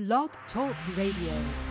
Blog Talk Radio.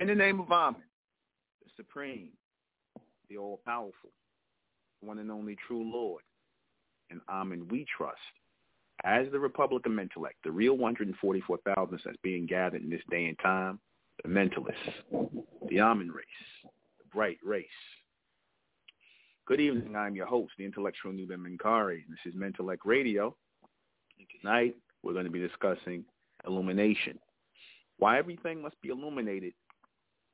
In the name of Amen, the Supreme, the All-Powerful, one and only true Lord, and Amen we trust, as the Republic of Mentellect, the real 144,000 that's being gathered in this day and time, the mentalists, the Amen race, the bright race. Good evening. I'm your host, the intellectual Nuben Menkarayzz. This is Mentellect Radio. And tonight, we're going to be discussing illumination. Why everything must be illuminated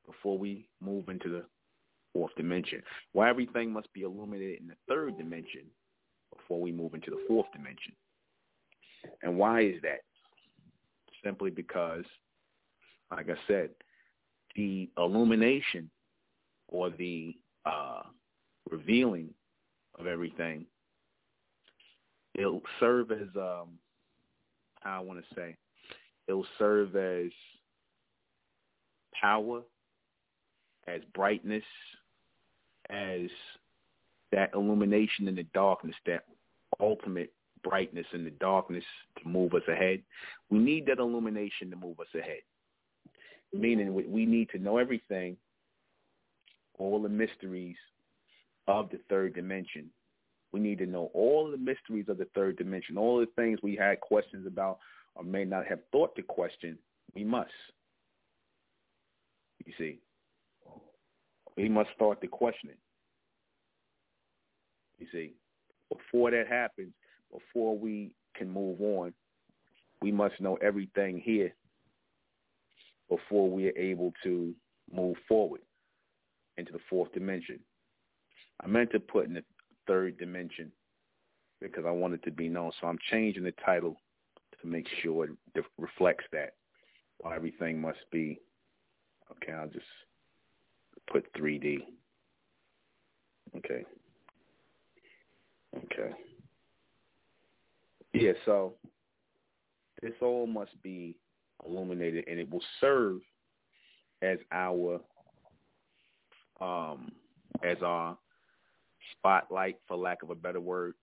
before we move into the fourth dimension. Why everything must be illuminated in the third dimension before we move into the fourth dimension. And why is that? simply because, like I said, the illumination or the uh, revealing of everything, it'll serve as um, how I want to say, it'll serve as power, as brightness, as that illumination in the darkness, that ultimate brightness in the darkness to move us ahead. We need that illumination to move us ahead. Meaning we need to know everything, all the mysteries of the third dimension. We need to know all the mysteries of the third dimension, all the things we had questions about or may not have thought to question. We must. You see, we must start the questioning. You see, before that happens, before we can move on, we must know everything here before we are able to move forward into the fourth dimension. I meant to put in the third dimension because I wanted to be known. So I'm changing the title to make sure it reflects that. Everything must be. Okay, I'll just put 3D. Okay. Okay. Yeah, so this all must be illuminated and it will serve as our um as our spotlight for lack of a better word.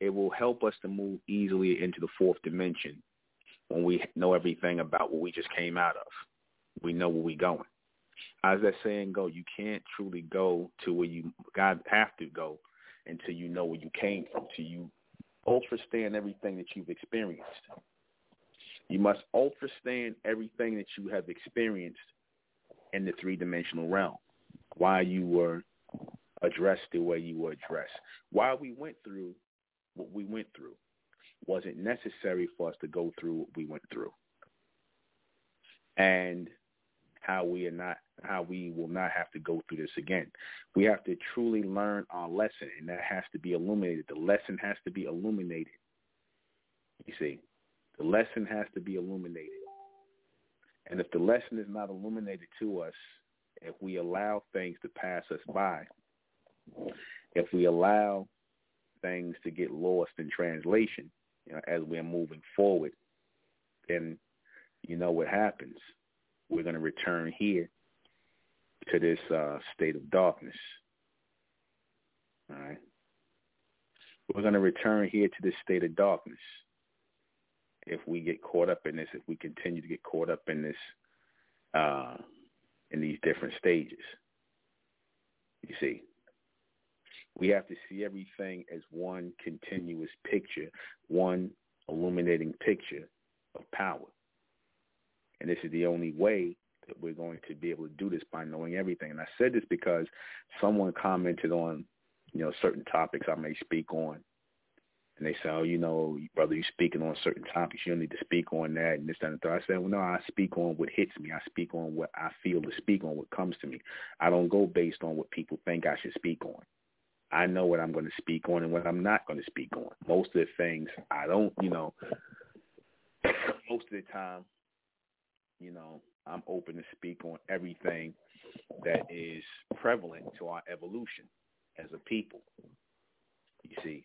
It will help us to move easily into the fourth dimension when we know everything about what we just came out of. We know where we're going. As that saying go, you can't truly go to where you God have to go until you know where you came from, till you understand everything that you've experienced. You must understand everything that you have experienced in the three-dimensional realm, why you were addressed the way you were addressed, why we went through what we went through. Was it necessary for us to go through what we went through? And how we are not how we will not have to go through this again. We have to truly learn our lesson and that has to be illuminated. The lesson has to be illuminated. You see, the lesson has to be illuminated. And if the lesson is not illuminated to us, if we allow things to pass us by, if we allow things to get lost in translation, you know, as we're moving forward, then you know what happens we're going to return here to this uh, state of darkness. All right. We're going to return here to this state of darkness if we get caught up in this, if we continue to get caught up in this, uh, in these different stages. You see, we have to see everything as one continuous picture, one illuminating picture of power. And this is the only way that we're going to be able to do this by knowing everything. And I said this because someone commented on, you know, certain topics I may speak on. And they say, oh, you know, brother, you're speaking on certain topics. You don't need to speak on that and this, that, and the third. I said, well, no, I speak on what hits me. I speak on what I feel to speak on, what comes to me. I don't go based on what people think I should speak on. I know what I'm going to speak on and what I'm not going to speak on. Most of the things I don't, you know, most of the time you know, I'm open to speak on everything that is prevalent to our evolution as a people. You see,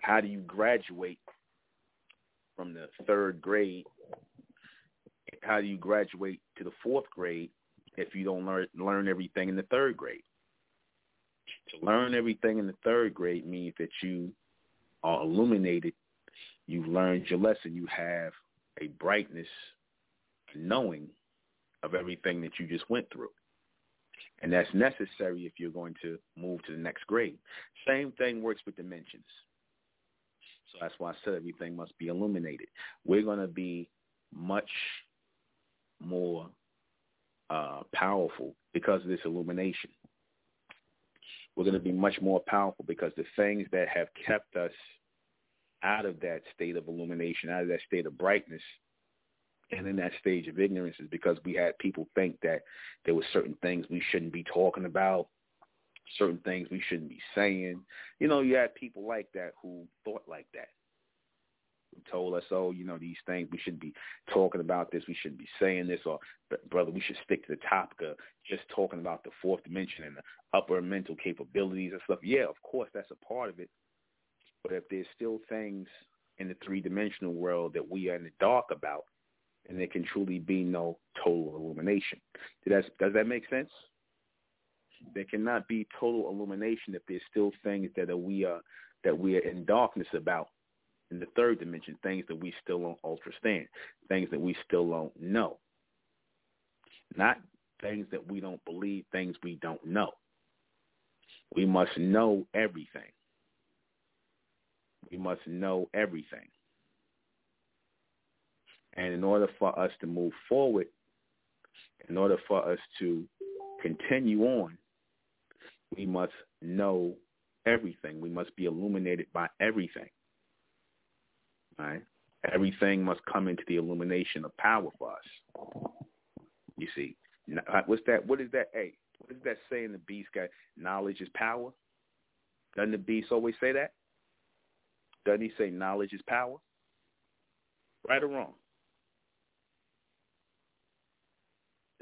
how do you graduate from the third grade? How do you graduate to the fourth grade if you don't learn learn everything in the third grade? To learn everything in the third grade means that you are illuminated. You've learned your lesson. You have a brightness knowing of everything that you just went through. And that's necessary if you're going to move to the next grade. Same thing works with dimensions. So that's why I said everything must be illuminated. We're going to be much more uh, powerful because of this illumination. We're going to be much more powerful because the things that have kept us out of that state of illumination, out of that state of brightness, and in that stage of ignorance is because we had people think that there were certain things we shouldn't be talking about, certain things we shouldn't be saying. You know, you had people like that who thought like that. who told us, oh, you know, these things, we shouldn't be talking about this, we shouldn't be saying this, or, brother, we should stick to the topic of just talking about the fourth dimension and the upper mental capabilities and stuff. Yeah, of course, that's a part of it. But if there's still things in the three-dimensional world that we are in the dark about, and there can truly be no total illumination. Does, does that make sense? There cannot be total illumination if there's still things that are, we are that we are in darkness about in the third dimension, things that we still don't understand, things that we still don't know. Not things that we don't believe, things we don't know. We must know everything. We must know everything. And in order for us to move forward, in order for us to continue on, we must know everything. We must be illuminated by everything. Right? Everything must come into the illumination of power for us. You see, uh, what's that? What is that? Hey, what does that say in the beast got Knowledge is power. Doesn't the beast always say that? Doesn't he say knowledge is power? Right or wrong?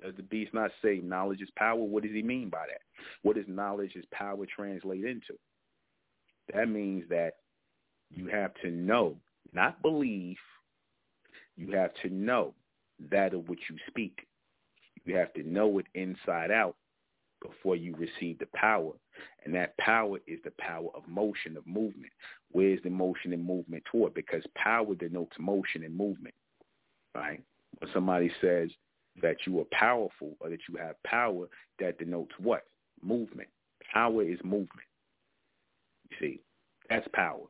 Does the beast not say knowledge is power? What does he mean by that? What does knowledge is power translate into? That means that you have to know, not believe. You have to know that of which you speak. You have to know it inside out before you receive the power. And that power is the power of motion, of movement. Where's the motion and movement toward? Because power denotes motion and movement, right? When somebody says that you are powerful or that you have power, that denotes what? Movement. Power is movement. You see, that's power.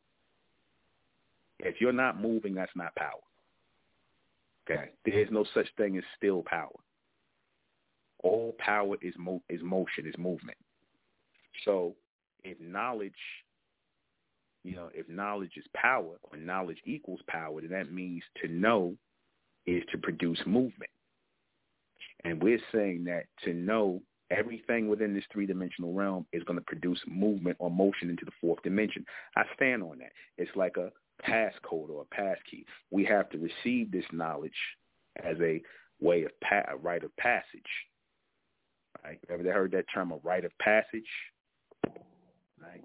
If you're not moving, that's not power. Okay, there's no such thing as still power. All power is mo- is motion, is movement. So, if knowledge, you know, if knowledge is power or knowledge equals power, then that means to know is to produce movement. And we're saying that to know everything within this three-dimensional realm is going to produce movement or motion into the fourth dimension. I stand on that. It's like a passcode or a passkey. We have to receive this knowledge as a way of pa- a rite of passage. Right? Ever heard that term, a rite of passage? Right?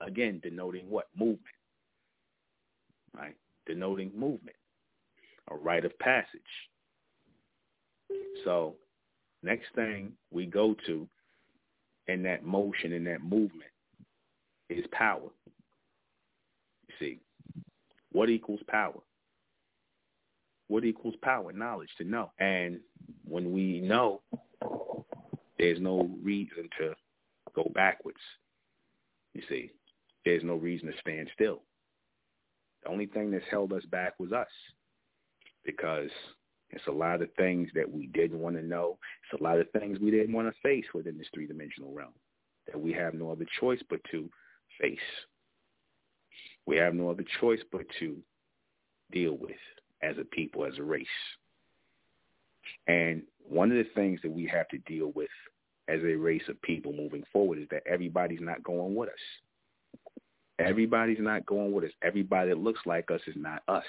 Again, denoting what? Movement. Right? Denoting movement. A rite of passage. So next thing we go to in that motion, in that movement, is power. You see, what equals power? What equals power? Knowledge, to know. And when we know, there's no reason to go backwards. You see, there's no reason to stand still. The only thing that's held us back was us because it's a lot of things that we didn't want to know. It's a lot of things we didn't want to face within this three-dimensional realm that we have no other choice but to face. We have no other choice but to deal with as a people, as a race. And one of the things that we have to deal with as a race of people moving forward is that everybody's not going with us. Everybody's not going with us. Everybody that looks like us is not us.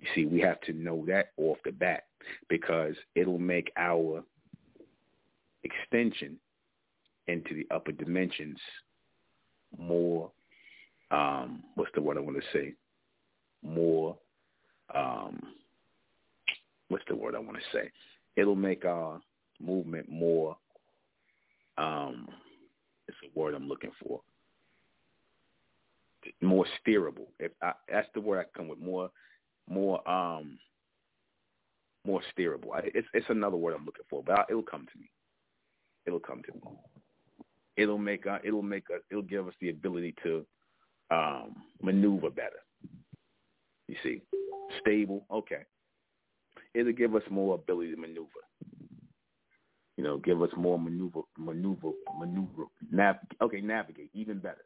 You see, we have to know that off the bat because it'll make our extension into the upper dimensions more, um, what's the word I want to say? More, um, what's the word I want to say? It'll make our movement more, um, it's a word I'm looking for, more steerable. If I, that's the word I come with, more more um more steerable. It's it's another word I'm looking for, but it'll come to me. It'll come to me. It'll make uh, it'll make us it'll give us the ability to um maneuver better. You see, stable. Okay, it'll give us more ability to maneuver. You know, give us more maneuver, maneuver, maneuver. Nav. Okay, navigate even better.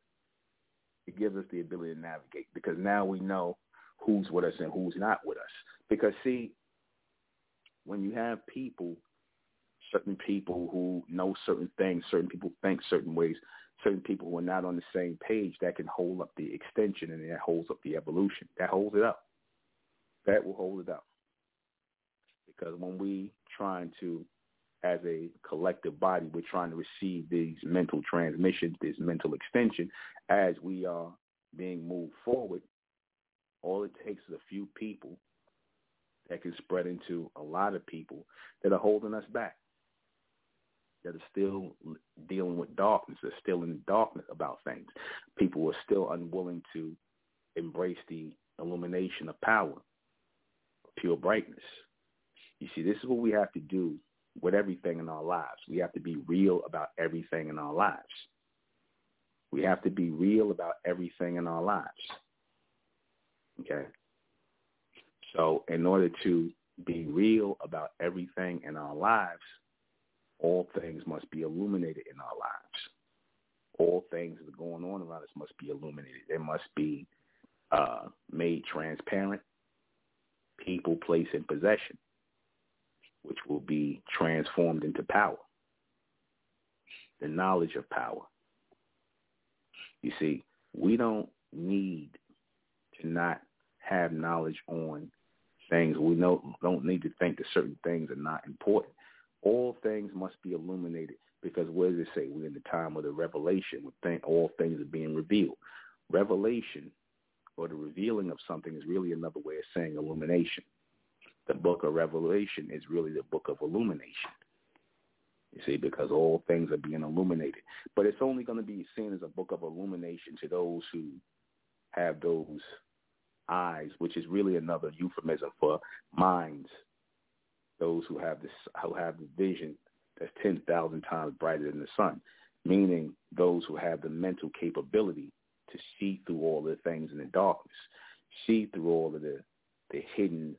It gives us the ability to navigate because now we know who's with us and who's not with us. Because see, when you have people, certain people who know certain things, certain people think certain ways, certain people who are not on the same page that can hold up the extension and that holds up the evolution. That holds it up. That will hold it up. Because when we trying to, as a collective body, we're trying to receive these mental transmissions, this mental extension, as we are being moved forward, all it takes is a few people that can spread into a lot of people that are holding us back that are still dealing with darkness, are still in darkness about things. People are still unwilling to embrace the illumination of power, pure brightness. You see, this is what we have to do with everything in our lives. We have to be real about everything in our lives. We have to be real about everything in our lives. Okay? So in order to be real about everything in our lives, all things must be illuminated in our lives. All things that are going on around us must be illuminated. They must be uh, made transparent. People, place, and possession, which will be transformed into power. The knowledge of power. You see, we don't need to not have knowledge on things. We know, don't need to think that certain things are not important all things must be illuminated because what does it say? We're in the time of the revelation. We think all things are being revealed. Revelation or the revealing of something is really another way of saying illumination. The book of Revelation is really the book of illumination. You see, because all things are being illuminated. But it's only going to be seen as a book of illumination to those who have those eyes, which is really another euphemism for minds those who have this who have the vision that's ten thousand times brighter than the sun, meaning those who have the mental capability to see through all the things in the darkness, see through all of the the hidden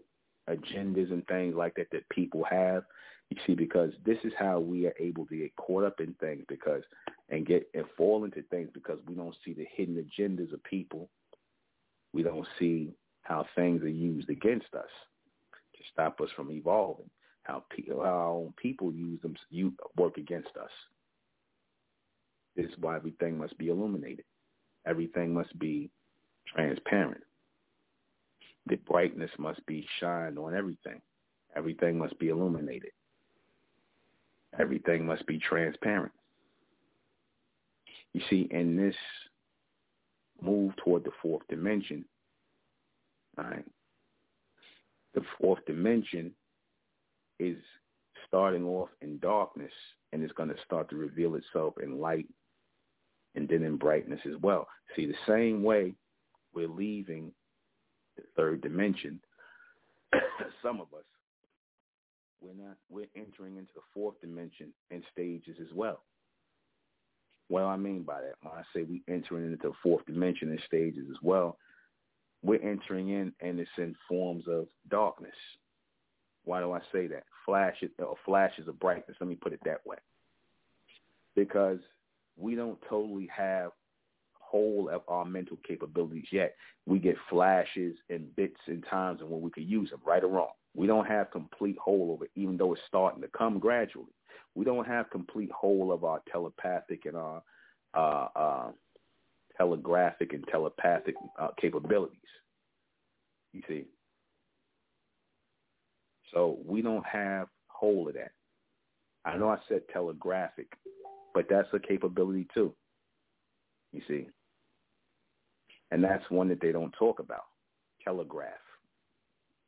agendas and things like that that people have. You see, because this is how we are able to get caught up in things because and get and fall into things because we don't see the hidden agendas of people. We don't see how things are used against us to stop us from evolving how, how our own people use them, you work against us. This is why everything must be illuminated. Everything must be transparent. The brightness must be shined on everything. Everything must be illuminated. Everything must be transparent. You see, in this move toward the fourth dimension, right, the fourth dimension is starting off in darkness and it's going to start to reveal itself in light and then in brightness as well. See, the same way we're leaving the third dimension, some of us, we're not, we're entering into the fourth dimension in stages as well. What do I mean by that? When I say we entering into the fourth dimension and stages as well, we're entering in and it's in forms of darkness. Why do I say that? Flashes or flashes of brightness. Let me put it that way. Because we don't totally have whole of our mental capabilities yet. We get flashes and bits and times and when we can use them, right or wrong. We don't have complete whole of it, even though it's starting to come gradually. We don't have complete whole of our telepathic and our uh, uh, telegraphic and telepathic uh, capabilities. You see, so we don't have whole of that. I know I said telegraphic, but that's a capability too. You see. And that's one that they don't talk about. Telegraph.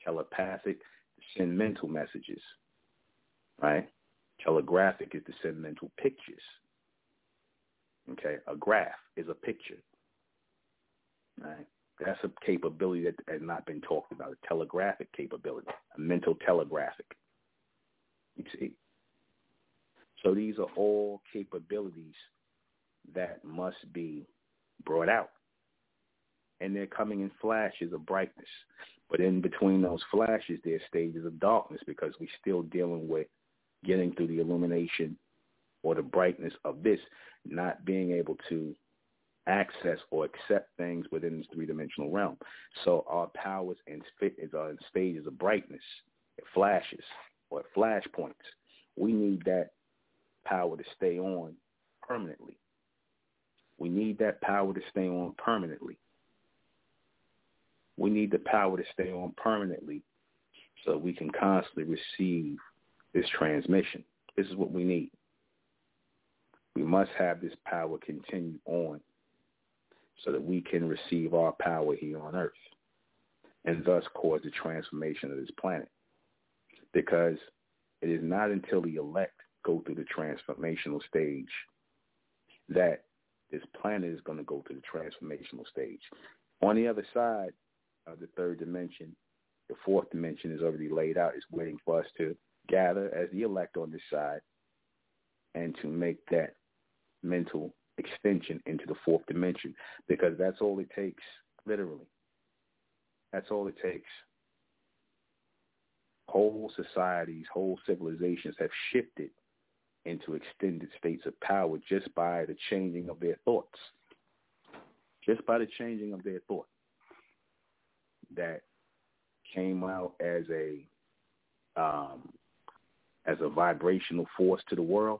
Telepathic, send mental messages. Right? Telegraphic is to send mental pictures. Okay? A graph is a picture. Right? That's a capability that has not been talked about, a telegraphic capability, a mental telegraphic. You see? So these are all capabilities that must be brought out. And they're coming in flashes of brightness. But in between those flashes, there's stages of darkness because we're still dealing with getting through the illumination or the brightness of this, not being able to access or accept things within this three-dimensional realm. So our powers and are in stages of brightness, it flashes or it flash points. We need that power to stay on permanently. We need that power to stay on permanently. We need the power to stay on permanently so we can constantly receive this transmission. This is what we need. We must have this power continue on so that we can receive our power here on earth and thus cause the transformation of this planet. Because it is not until the elect go through the transformational stage that this planet is going to go through the transformational stage. On the other side of the third dimension, the fourth dimension is already laid out. It's waiting for us to gather as the elect on this side and to make that mental extension into the fourth dimension because that's all it takes, literally. That's all it takes. Whole societies, whole civilizations have shifted into extended states of power just by the changing of their thoughts. Just by the changing of their thought. That came out as a um, as a vibrational force to the world.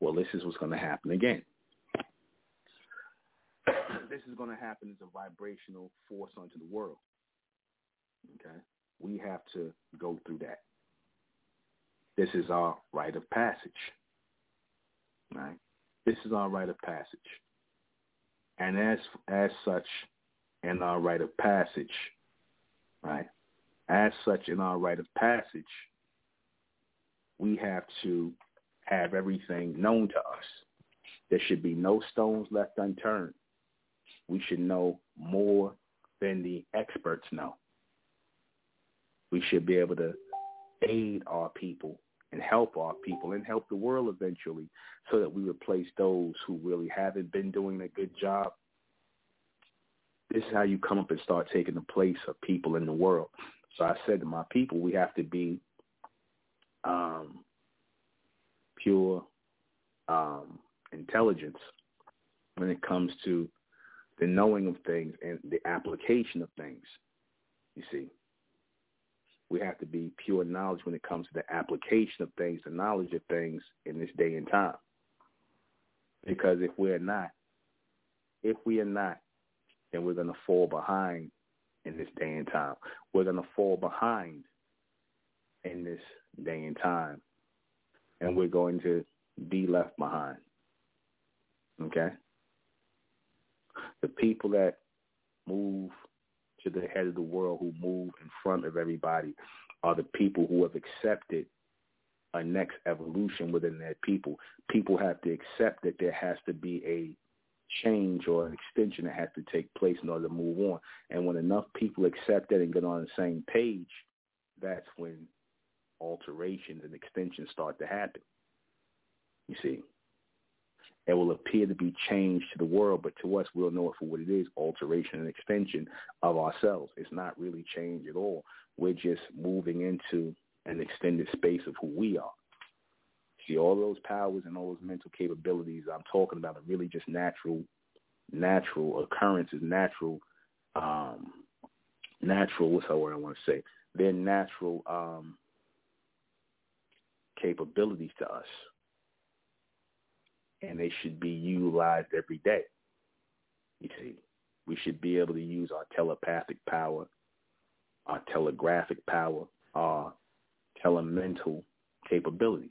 Well, this is what's going to happen again. this is going to happen as a vibrational force onto the world. Okay, we have to go through that. This is our rite of passage. Right? This is our rite of passage. And as as such, in our rite of passage, right? As such, in our rite of passage, we have to have everything known to us. There should be no stones left unturned. We should know more than the experts know. We should be able to aid our people and help our people and help the world eventually so that we replace those who really haven't been doing a good job. This is how you come up and start taking the place of people in the world. So I said to my people, we have to be um, pure um, intelligence when it comes to the knowing of things and the application of things. You see, we have to be pure knowledge when it comes to the application of things, the knowledge of things in this day and time. Because if we're not, if we are not, then we're going to fall behind in this day and time. We're going to fall behind in this day and time. And we're going to be left behind. Okay? The people that move to the head of the world who move in front of everybody are the people who have accepted a next evolution within their people. People have to accept that there has to be a change or an extension that has to take place in order to move on. And when enough people accept that and get on the same page, that's when alterations and extensions start to happen. You see, it will appear to be change to the world, but to us, we'll know it for what it is, alteration and extension of ourselves. It's not really change at all. We're just moving into an extended space of who we are. See, all those powers and all those mental capabilities I'm talking about are really just natural, natural occurrences, natural, um, natural, what's the word I want to say? They're natural um, capabilities to us and they should be utilized every day. You see, we should be able to use our telepathic power, our telegraphic power, our telemental capabilities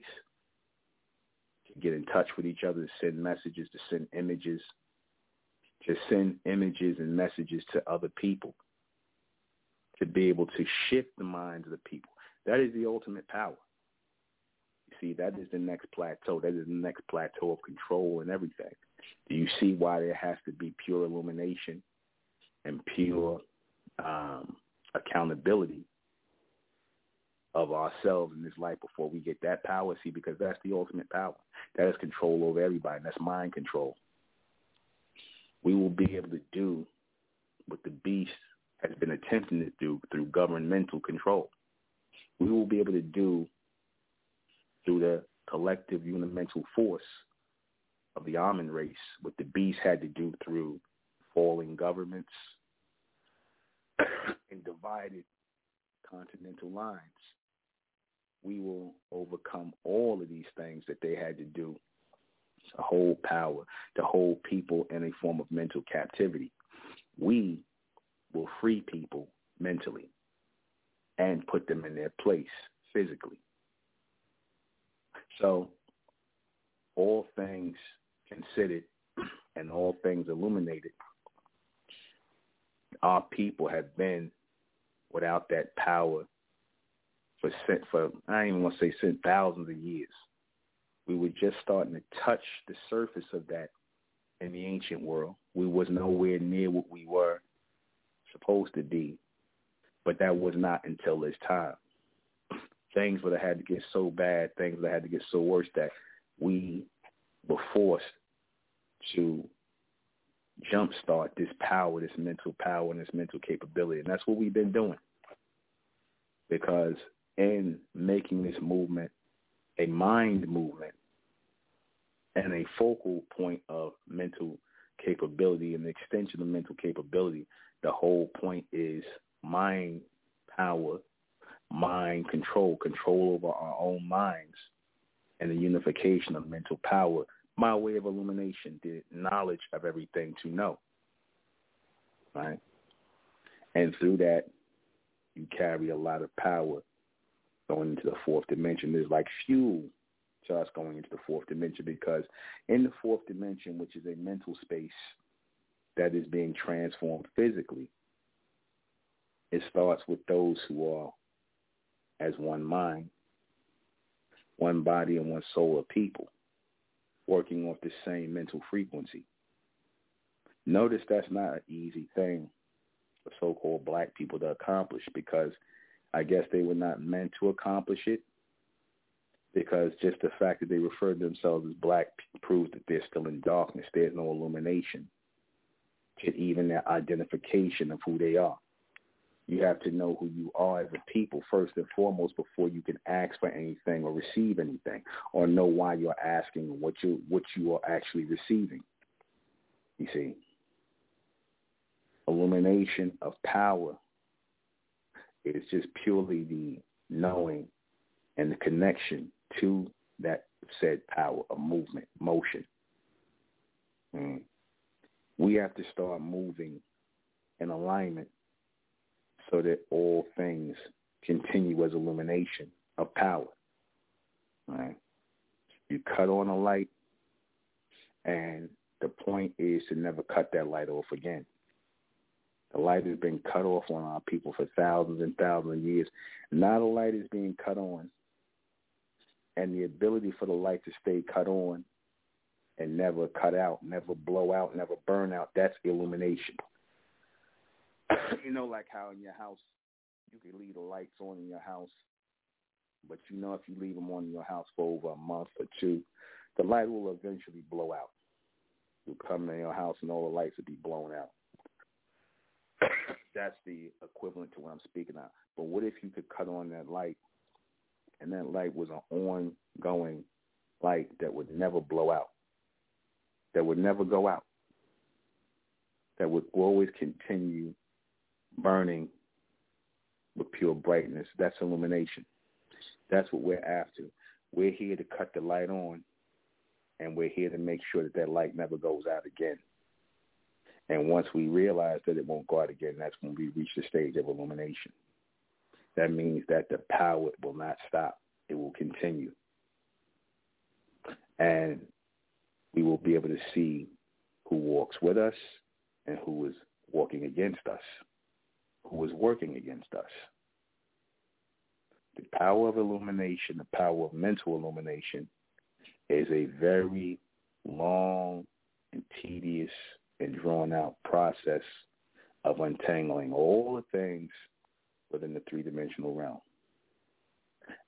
to get in touch with each other, to send messages, to send images, to send images and messages to other people, to be able to shift the minds of the people. That is the ultimate power see that is the next plateau. That is the next plateau of control and everything. Do you see why there has to be pure illumination and pure um, accountability of ourselves in this life before we get that power? See, because that's the ultimate power. That is control over everybody. That's mind control. We will be able to do what the beast has been attempting to do through governmental control. We will be able to do through the collective unimental force of the Amen race, what the beast had to do through falling governments and divided continental lines. We will overcome all of these things that they had to do to hold power, to hold people in a form of mental captivity. We will free people mentally and put them in their place physically. So all things considered and all things illuminated, our people have been without that power for for I ain't even want to say since thousands of years. We were just starting to touch the surface of that in the ancient world. We was nowhere near what we were supposed to be, but that was not until this time. Things would have had to get so bad, things would have had to get so worse that we were forced to jumpstart this power, this mental power, and this mental capability. And that's what we've been doing. Because in making this movement a mind movement and a focal point of mental capability and the extension of mental capability, the whole point is mind power, mind control, control over our own minds, and the unification of mental power my way of illumination, the knowledge of everything to know. Right? And through that, you carry a lot of power going into the fourth dimension. There's like fuel to us going into the fourth dimension because in the fourth dimension, which is a mental space that is being transformed physically, it starts with those who are as one mind, one body, and one soul of people working off the same mental frequency. Notice that's not an easy thing for so-called black people to accomplish because I guess they were not meant to accomplish it because just the fact that they refer to themselves as black proves that they're still in darkness. There's no illumination to even their identification of who they are. You have to know who you are as a people first and foremost before you can ask for anything or receive anything or know why you're asking what you what you are actually receiving. You see. Illumination of power is just purely the knowing and the connection to that said power of movement, motion. Mm. We have to start moving in alignment so that all things continue as illumination of power. Right? You cut on a light, and the point is to never cut that light off again. The light has been cut off on our people for thousands and thousands of years. Now the light is being cut on. And the ability for the light to stay cut on and never cut out, never blow out, never burn out, that's illumination. You know, like how in your house you can leave the lights on in your house, but you know if you leave them on in your house for over a month or two, the light will eventually blow out. You'll come in your house and all the lights will be blown out. That's the equivalent to what I'm speaking of. But what if you could cut on that light and that light was an ongoing light that would never blow out, that would never go out, that would always continue burning with pure brightness. That's illumination. That's what we're after. We're here to cut the light on, and we're here to make sure that that light never goes out again. And once we realize that it won't go out again, that's when we reach the stage of illumination. That means that the power will not stop. It will continue. And we will be able to see who walks with us and who is walking against us who is working against us. The power of illumination, the power of mental illumination, is a very long and tedious and drawn out process of untangling all the things within the three-dimensional realm.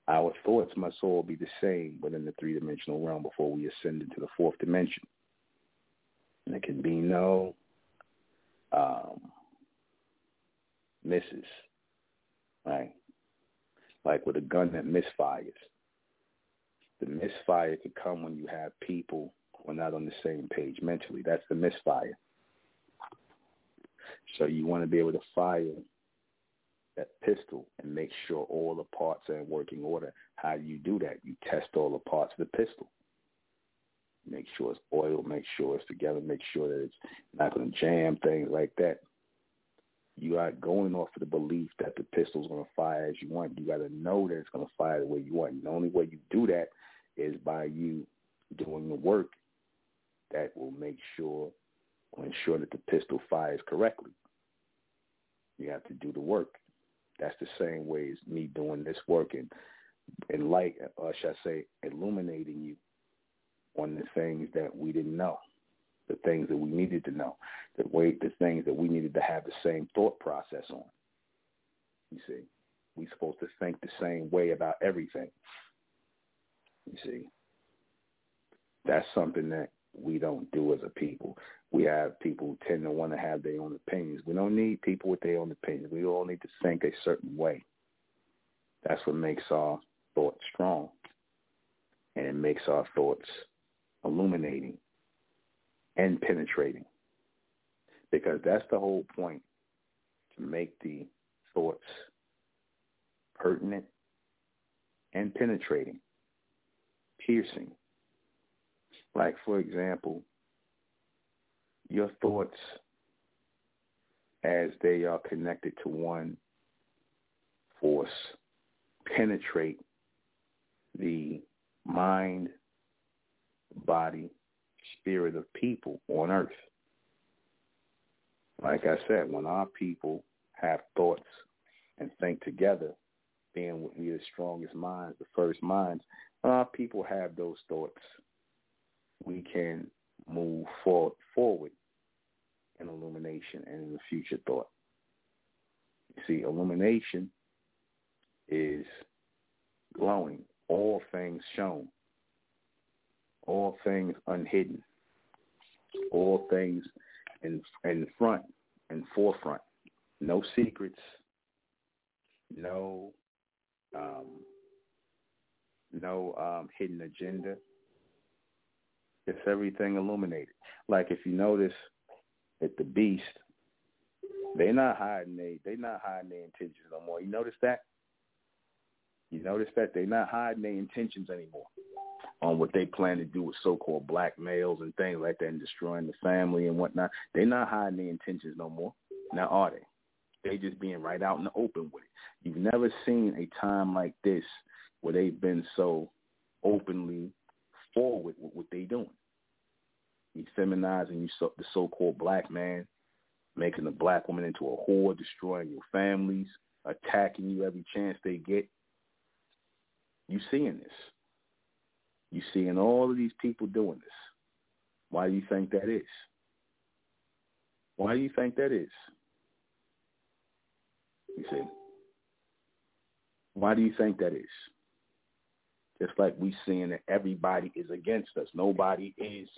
Our thoughts must all be the same within the three-dimensional realm before we ascend into the fourth dimension. And there can be no um, misses, right? Like with a gun that misfires. The misfire could come when you have people who are not on the same page mentally. That's the misfire. So you want to be able to fire that pistol and make sure all the parts are in working order. How do you do that? You test all the parts of the pistol. Make sure it's oil. Make sure it's together. Make sure that it's not going to jam, things like that. You are going off of the belief that the pistol's going to fire as you want. You got to know that it's going to fire the way you want. And the only way you do that is by you doing the work that will make sure or ensure that the pistol fires correctly. You have to do the work. That's the same way as me doing this work and, and light, uh, or should I say, illuminating you on the things that we didn't know, the things that we needed to know, the way, the things that we needed to have the same thought process on. You see, we're supposed to think the same way about everything. You see, that's something that we don't do as a people. We have people who tend to want to have their own opinions. We don't need people with their own opinions. We all need to think a certain way. That's what makes our thoughts strong. And it makes our thoughts illuminating and penetrating. Because that's the whole point, to make the thoughts pertinent and penetrating, piercing. Like, for example, your thoughts as they are connected to one force penetrate the mind, body, spirit of people on earth. Like I said, when our people have thoughts and think together, being we the strongest minds, the first minds, when our people have those thoughts, we can move forward, forward in illumination and in the future thought. You see, illumination is glowing, all things shown, all things unhidden, all things in in front and forefront. No secrets, no um, no um, hidden agenda, it's everything illuminated. Like if you notice that the beast, they're not hiding they they're not hiding their intentions no more. You notice that? You notice that they're not hiding their intentions anymore on what they plan to do with so-called black males and things like that and destroying the family and whatnot. They're not hiding their intentions no more. Now are they? They just being right out in the open with it. You've never seen a time like this where they've been so openly forward with what they're doing. You feminizing you so, the so-called black man, making the black woman into a whore, destroying your families, attacking you every chance they get. You seeing this. You seeing all of these people doing this. Why do you think that is? Why do you think that is? You see. Why do you think that is? Just like we seeing that everybody is against us. Nobody is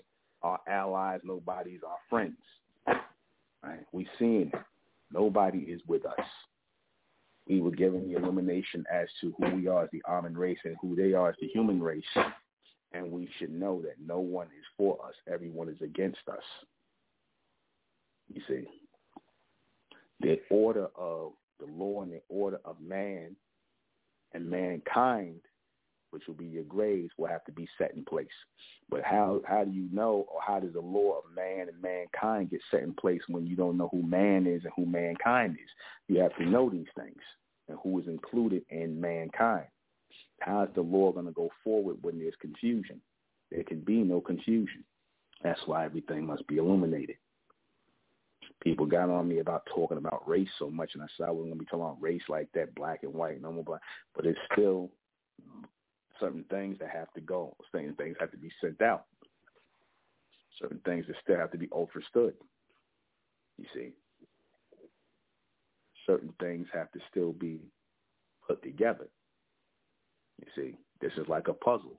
our allies. Nobody is our friends. Right? We seeing it. Nobody is with us. We were given the illumination as to who we are as the Amen race and who they are as the human race. And we should know that no one is for us. Everyone is against us. You see, the order of the law and the order of man and mankind which will be your grades, will have to be set in place. But how how do you know, or how does the law of man and mankind get set in place when you don't know who man is and who mankind is? You have to know these things and who is included in mankind. How is the law going to go forward when there's confusion? There can be no confusion. That's why everything must be illuminated. People got on me about talking about race so much, and I said I wasn't going to be talking about race like that, black and white, no more black. But it's still certain things that have to go. Certain things have to be sent out. Certain things that still have to be understood. You see, certain things have to still be put together. You see, this is like a puzzle.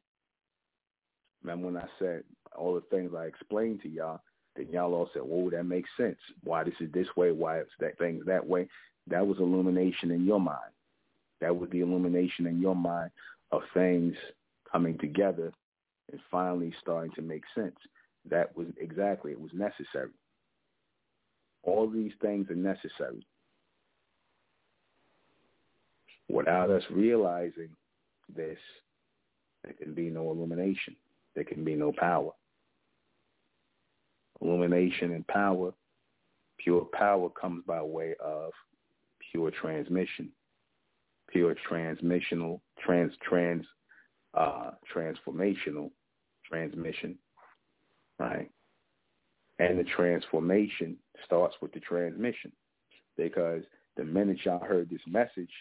Remember when I said all the things I explained to y'all, then y'all all said, "Whoa, that makes sense. Why this is this way? Why it's that things that way?" That was illumination in your mind. That was the illumination in your mind of things coming together and finally starting to make sense. That was exactly, it was necessary. All these things are necessary. Without us realizing this, there can be no illumination. There can be no power. illumination and power, pure power comes by way of pure transmission, pure transmissional, trans, trans, uh, transformational transmission, right? And the transformation starts with the transmission because the minute y'all heard this message,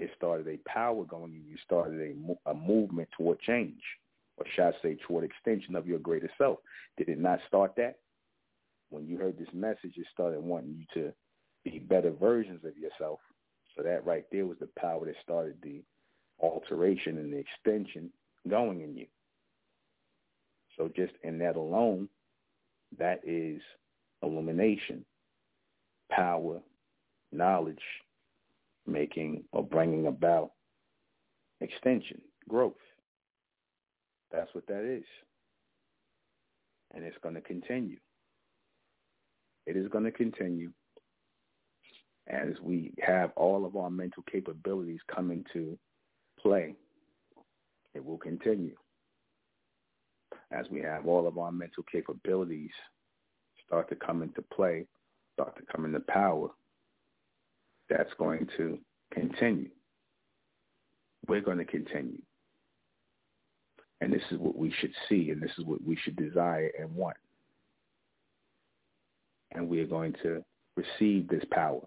it started a power going in you, started a, a movement toward change, or should I say toward extension of your greater self. Did it not start that? When you heard this message, it started wanting you to be better versions of yourself. So that right there was the power that started the alteration and the extension going in you. So just in that alone, that is illumination, power, knowledge, making or bringing about extension, growth. That's what that is. And it's going to continue. It is going to continue as we have all of our mental capabilities come into play. It will continue as we have all of our mental capabilities start to come into play, start to come into power, that's going to continue. We're going to continue. And this is what we should see, and this is what we should desire and want. And we are going to receive this power.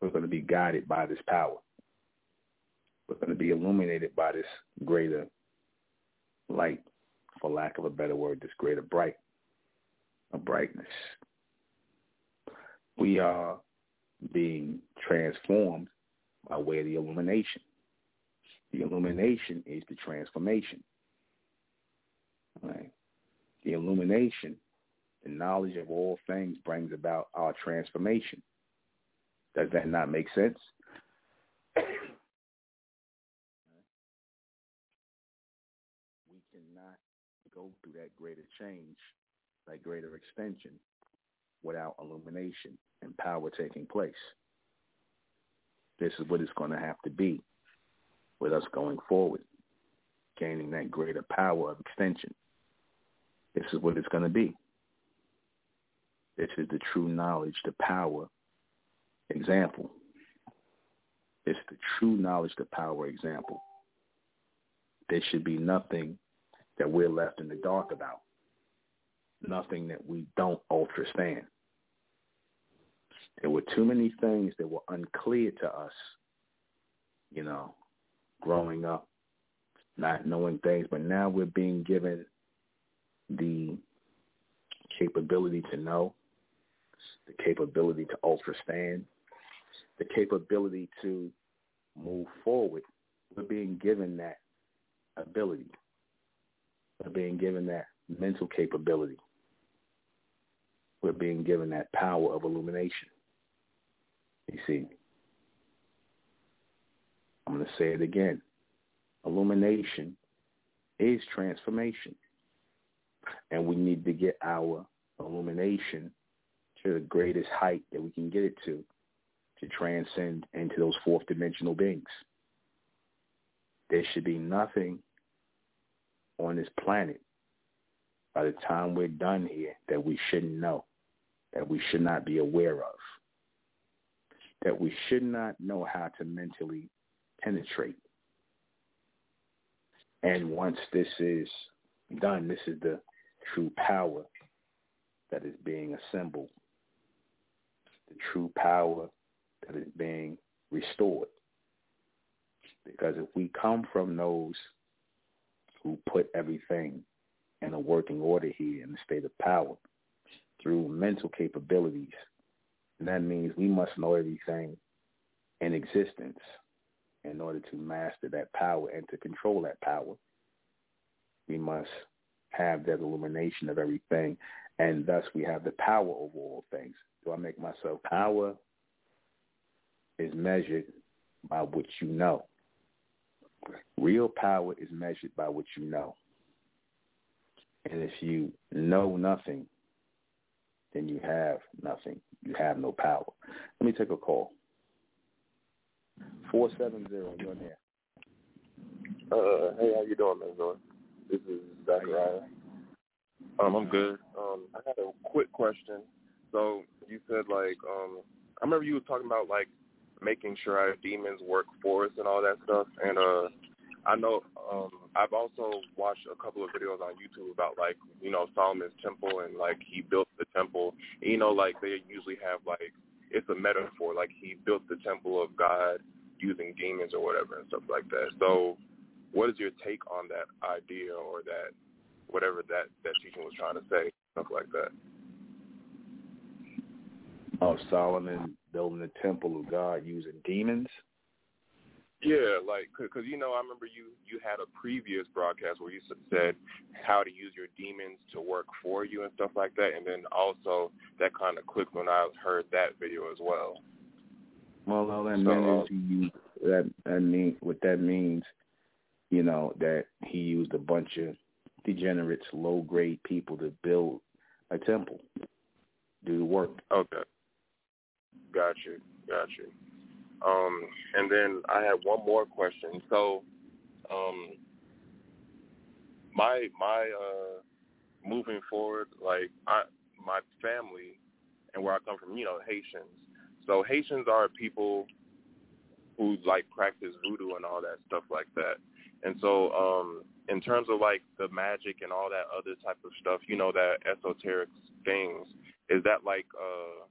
We're going to be guided by this power. We're going to be illuminated by this greater light, for lack of a better word, this greater bright, a brightness. We are being transformed by way of the illumination. The illumination is the transformation. Right? The illumination, the knowledge of all things brings about our transformation. Does that not make sense? We cannot go through that greater change, that greater extension, without illumination and power taking place. This is what it's going to have to be with us going forward, gaining that greater power of extension. This is what it's going to be. This is the true knowledge, the power example. It's the true knowledge, the power example. There should be nothing that we're left in the dark about. Nothing that we don't ultra understand. There were too many things that were unclear to us, you know, growing up, not knowing things, but now we're being given the capability to know, the capability to understand, the capability to move forward. We're being given that ability We're being given that mental capability. We're being given that power of illumination. You see, I'm going to say it again. Illumination is transformation. And we need to get our illumination to the greatest height that we can get it to, to transcend into those fourth dimensional beings. There should be nothing on this planet by the time we're done here that we shouldn't know, that we should not be aware of, that we should not know how to mentally penetrate. And once this is done, this is the true power that is being assembled, the true power that is being restored. Because if we come from those who put everything in a working order here in the state of power through mental capabilities. And that means we must know everything in existence in order to master that power and to control that power. We must have that illumination of everything, and thus we have the power over all things. Do I make myself power is measured by what you know. Real power is measured by what you know. And if you know nothing, then you have nothing. You have no power. Let me take a call. 470, you're there. Uh, hey, how you doing, man? This is Zachariah. Um, I'm good. Um, I got a quick question. So you said like um, I remember you were talking about like making sure our demons work for us and all that stuff. And uh, I know um, I've also watched a couple of videos on YouTube about like you know Solomon's temple and like he built the temple. And, you know, like they usually have like it's a metaphor, like he built the temple of God using demons or whatever and stuff like that. So, what is your take on that idea or that whatever that that teaching was trying to say, stuff like that? Of Solomon building the temple of God using demons. Yeah, like because you know I remember you you had a previous broadcast where you said how to use your demons to work for you and stuff like that, and then also that kind of clicked when I heard that video as well. Well, all that so, uh, you that that mean what that means, you know, that he used a bunch of degenerates, low grade people to build a temple, do the work. Okay, got you, got you. Um, and then I had one more question. So, um, my my uh, moving forward, like I my family and where I come from, you know, Haitians. So Haitians are people who like practice voodoo and all that stuff like that. And so, um, in terms of like the magic and all that other type of stuff, you know, that esoteric things, is that like uh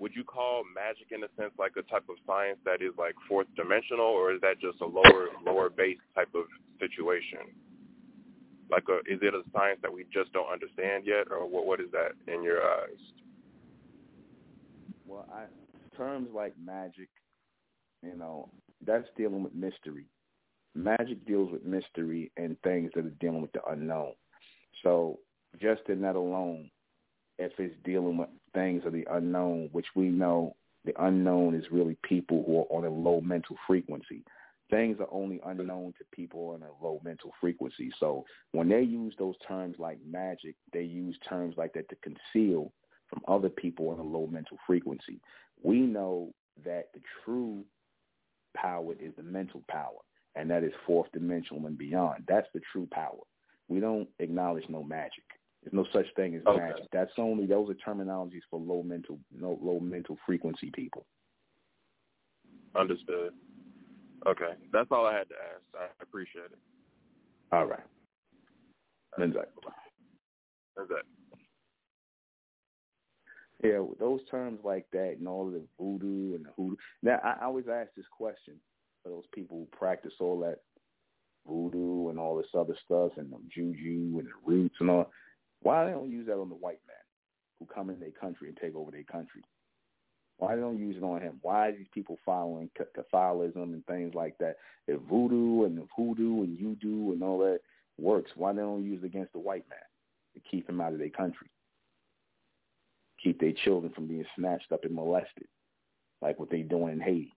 would you call magic in a sense like a type of science that is like fourth dimensional, or is that just a lower lower base type of situation? Like, a, is it a science that we just don't understand yet, or what? What is that in your eyes? Well, I, terms like magic, you know, that's dealing with mystery. Magic deals with mystery and things that are dealing with the unknown. So just in that alone, if it's dealing with things of the unknown, which we know the unknown is really people who are on a low mental frequency. Things are only unknown to people on a low mental frequency. So when they use those terms like magic, they use terms like that to conceal from other people on a low mental frequency. We know that the true power is the mental power, and that is fourth dimensional and beyond. That's the true power. We don't acknowledge no magic. There's no such thing as okay. magic. That's only those are terminologies for low mental no, low mental frequency people. Understood. Okay, that's all I had to ask. I appreciate it. All right. Lindsay. Lindsay. Yeah, those terms like that and all of the voodoo and the hoodoo. Now, I always ask this question for those people who practice all that voodoo and all this other stuff and the juju and the roots and all. Why they don't use that on the white man who come in their country and take over their country? Why they don't use it on him? Why are these people following Catholicism and things like that? If voodoo and hoodoo and you do and all that works, why they don't use it against the white man to keep him out of their country? Keep their children from being snatched up and molested, like what they doing in Haiti.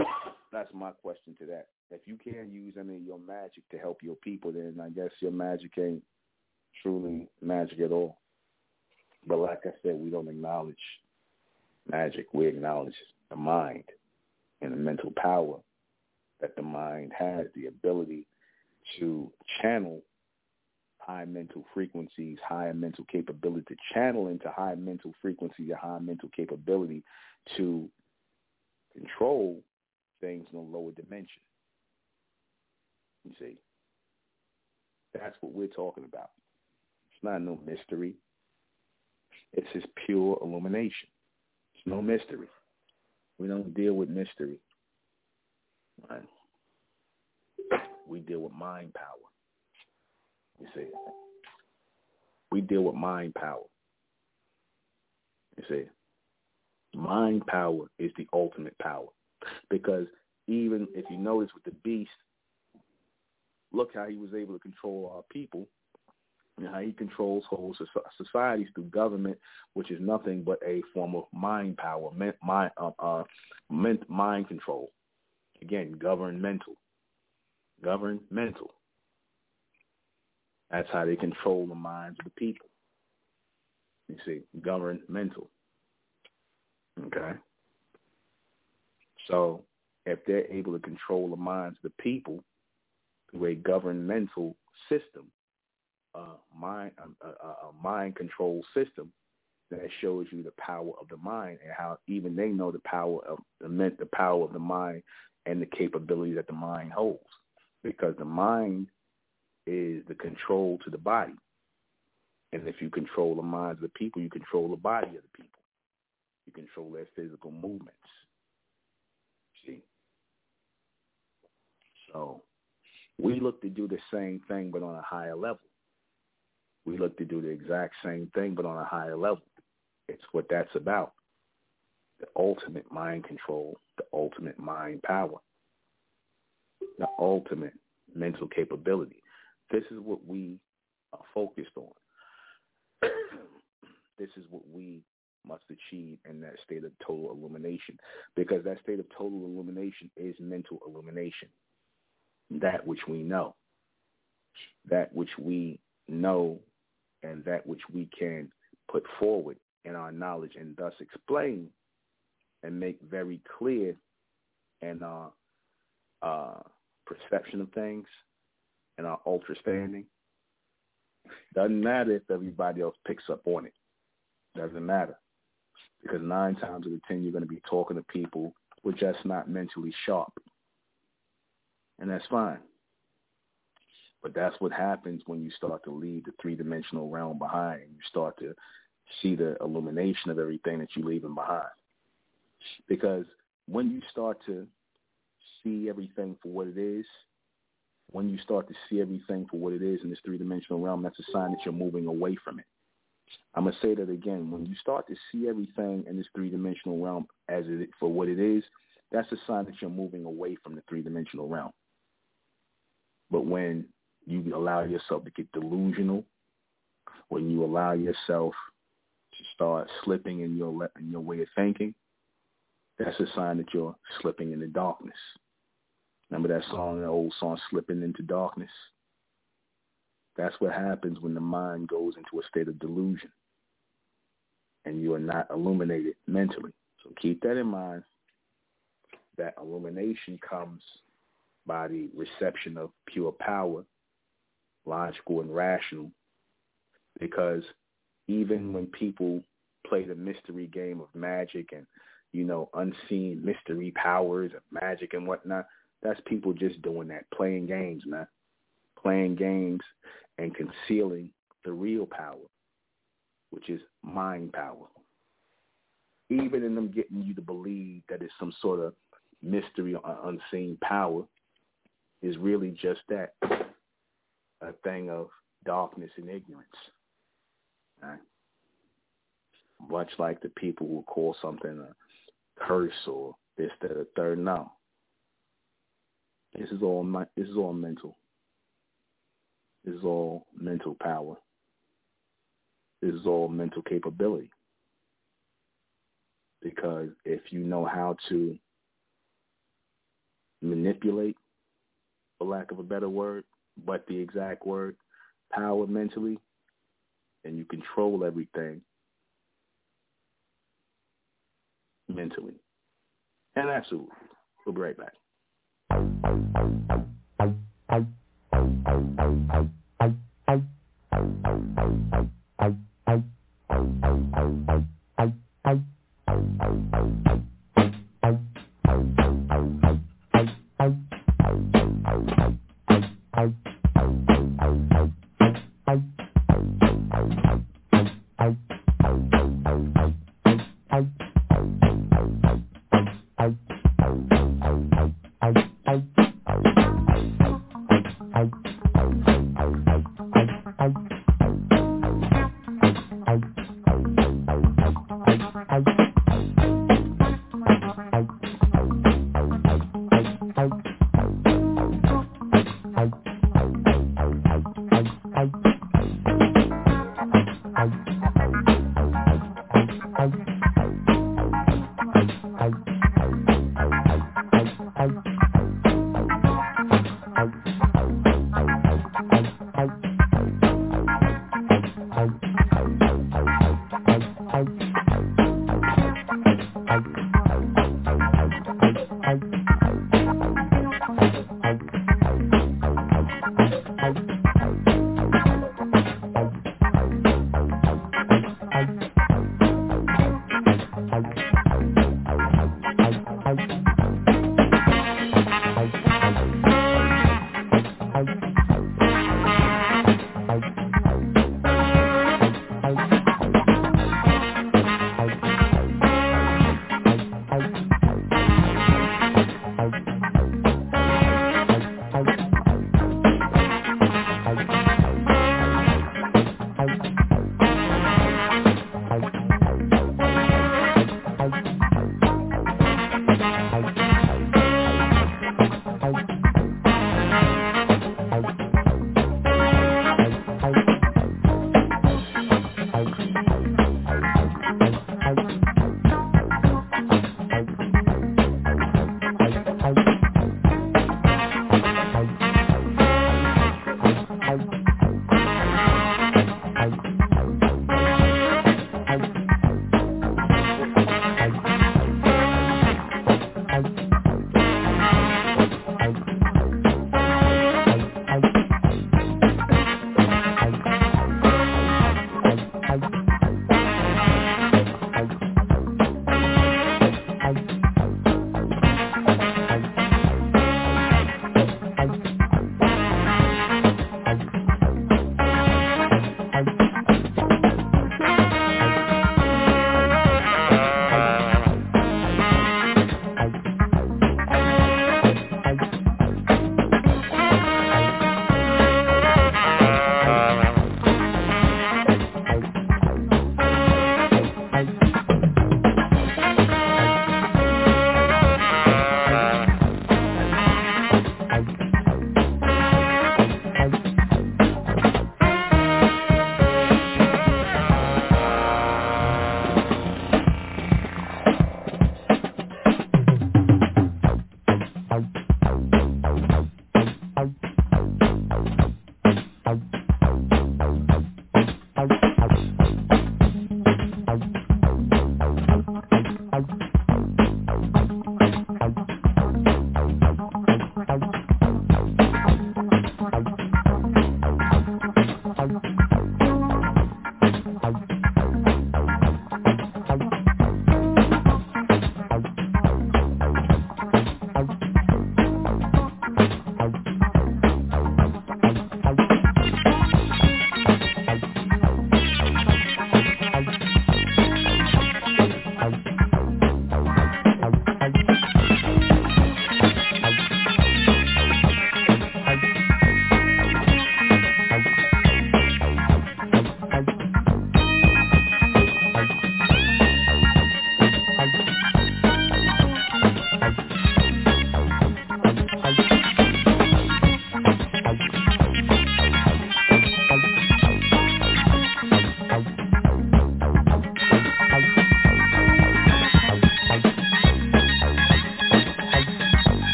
That's my question to that. If you can't use any of your magic to help your people, then I guess your magic ain't truly magic at all. But like I said, we don't acknowledge magic. We acknowledge the mind and the mental power that the mind has, the ability to channel high mental frequencies, high mental capability, to channel into high mental frequency, a high mental capability to control things in a lower dimension. You see, that's what we're talking about. It's not no mystery. It's just pure illumination. It's no mystery. We don't deal with mystery. Right? We deal with mind power. You see, we deal with mind power. You see, mind power is the ultimate power because even if you notice with the beast, look how he was able to control our people and how he controls whole societies through government, which is nothing but a form of mind power, mind, uh, uh, mind control. Again, governmental. Governmental. That's how they control the minds of the people. You see, governmental. Okay? So if they're able to control the minds of the people through a governmental system, a mind a, a mind control system that shows you the power of the mind and how even they know the power of the the power of the mind and the capability that the mind holds. Because the mind is the control to the body. And if you control the minds of the people you control the body of the people. You control their physical movements. See? So we look to do the same thing but on a higher level we look to do the exact same thing but on a higher level it's what that's about. The ultimate mind control, the ultimate mind power, the ultimate mental capability. This is what we are focused on. this is what we must achieve in that state of total illumination because that state of total illumination is mental illumination. That which we know, that which we know and that which we can put forward in our knowledge and thus explain and make very clear in our uh, perception of things and our understanding. Doesn't matter if everybody else picks up on it. Doesn't matter. Because nine times out of ten, you're going to be talking to people who are just not mentally sharp. And that's fine. But that's what happens when you start to leave the three-dimensional realm behind. You start to see the illumination of everything that you're leaving behind. Because when you start to see everything for what it is, when you start to see everything for what it is in this three-dimensional realm, that's a sign that you're moving away from it. I'm going to say that again. When you start to see everything in this three-dimensional realm as it for what it is, that's a sign that you're moving away from the three-dimensional realm. But when you allow yourself to get delusional, when you allow yourself to start slipping in your in your way of thinking, that's a sign that you're slipping into darkness. Remember that song, the old song, "Slipping into Darkness." That's what happens when the mind goes into a state of delusion, and you are not illuminated mentally. So keep that in mind. That illumination comes by the reception of pure power, logical and rational, because even when people play the mystery game of magic and, you know, unseen mystery powers of magic and whatnot, that's people just doing that, playing games, man. Playing games and concealing the real power, which is mind power. Even in them getting you to believe that it's some sort of mystery or unseen power is really just that, a thing of darkness and ignorance. Right? Much like the people will call something a curse or this, that, or third. No. This is all this is all mental. This is all mental power. This is all mental capability. Because if you know how to manipulate, for lack of a better word, but the exact word, power mentally, and you control everything mentally. And absolutely. We'll be right back. Thank you.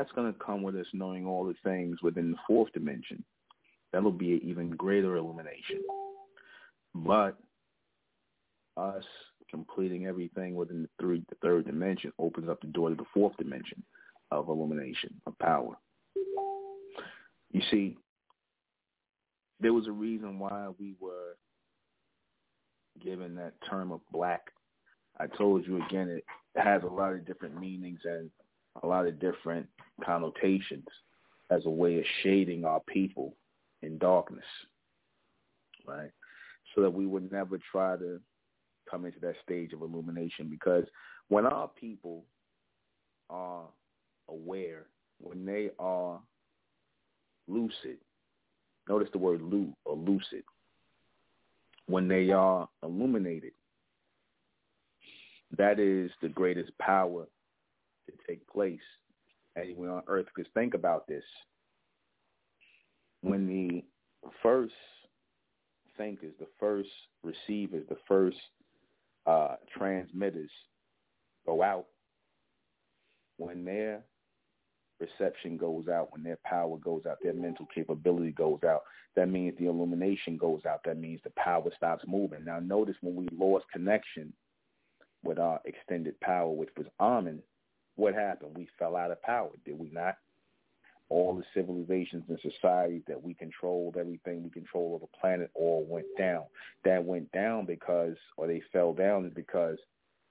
That's going to come with us knowing all the things within the fourth dimension. That'll be an even greater illumination. But us completing everything within the, three, the third dimension opens up the door to the fourth dimension of illumination, of power. You see, there was a reason why we were given that term of black. I told you again, it has a lot of different meanings and a lot of different connotations as a way of shading our people in darkness, right? So that we would never try to come into that stage of illumination because when our people are aware, when they are lucid, notice the word lu or lucid, when they are illuminated, that is the greatest power to take place anywhere on earth. Because think about this. When the first thinkers, the first receivers, the first uh, transmitters go out, when their perception goes out, when their power goes out, their mental capability goes out, that means the illumination goes out. That means the power stops moving. Now notice when we lost connection with our extended power, which was Amen, what happened? We fell out of power, did we not? All the civilizations and societies that we controlled, everything we control of the planet all went down. That went down because, or they fell down because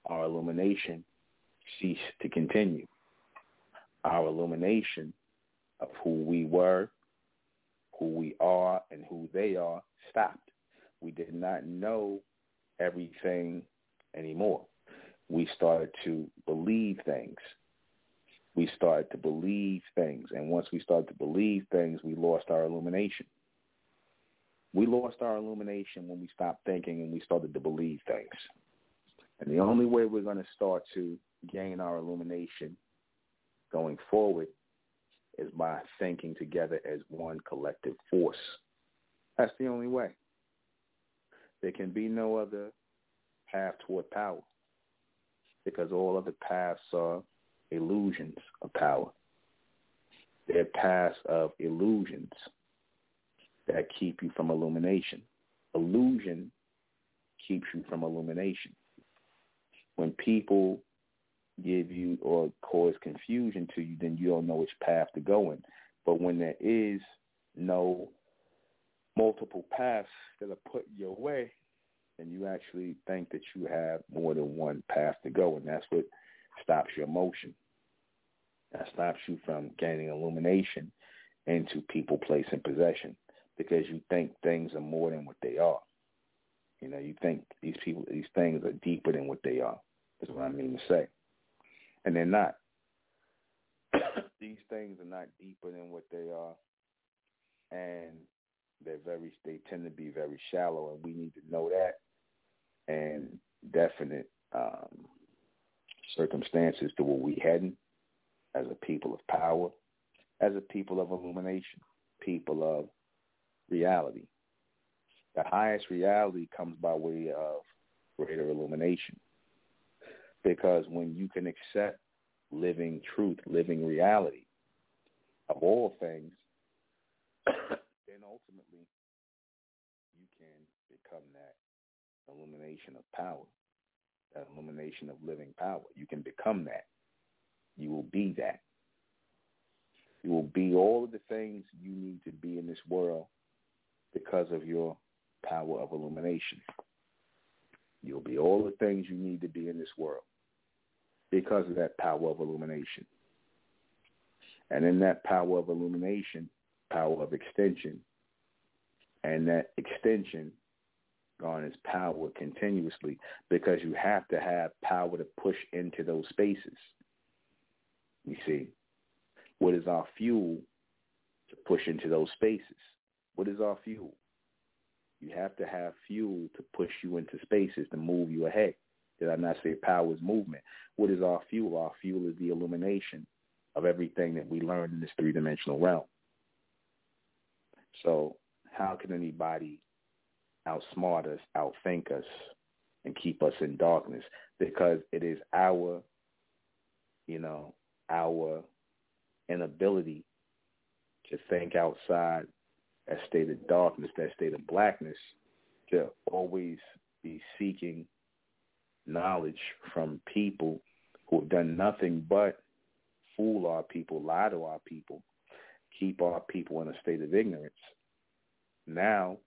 our illumination ceased to continue. Our illumination of who we were, who we are, and who they are stopped. We did not know everything anymore. We started to believe things we started to believe things. And once we started to believe things, we lost our illumination. We lost our illumination when we stopped thinking and we started to believe things. And the only way we're going to start to gain our illumination going forward is by thinking together as one collective force. That's the only way. There can be no other path toward power because all other paths are illusions of power. They're paths of illusions that keep you from illumination. Illusion keeps you from illumination. When people give you or cause confusion to you, then you don't know which path to go in. But when there is no multiple paths that are put your way, then you actually think that you have more than one path to go, and that's what stops your motion. That stops you from gaining illumination into people, place, and possession because you think things are more than what they are. You know, you think these people, these things are deeper than what they are. Is what I mean to say, and they're not. these things are not deeper than what they are, and they're very. They tend to be very shallow, and we need to know that. And definite um, circumstances to where we heading as a people of power, as a people of illumination, people of reality. The highest reality comes by way of greater illumination. Because when you can accept living truth, living reality of all things, then ultimately you can become that illumination of power, that illumination of living power. You can become that. You will be that. You will be all of the things you need to be in this world because of your power of illumination. You'll be all the things you need to be in this world because of that power of illumination. And in that power of illumination, power of extension, and that extension garners power continuously because you have to have power to push into those spaces. You see, what is our fuel to push into those spaces? What is our fuel? You have to have fuel to push you into spaces to move you ahead. Did I not say power is movement? What is our fuel? Our fuel is the illumination of everything that we learn in this three-dimensional realm. So how can anybody outsmart us, outthink us, and keep us in darkness because it is our, you know, our inability to think outside that state of darkness, that state of blackness, to always be seeking knowledge from people who have done nothing but fool our people, lie to our people, keep our people in a state of ignorance. Now,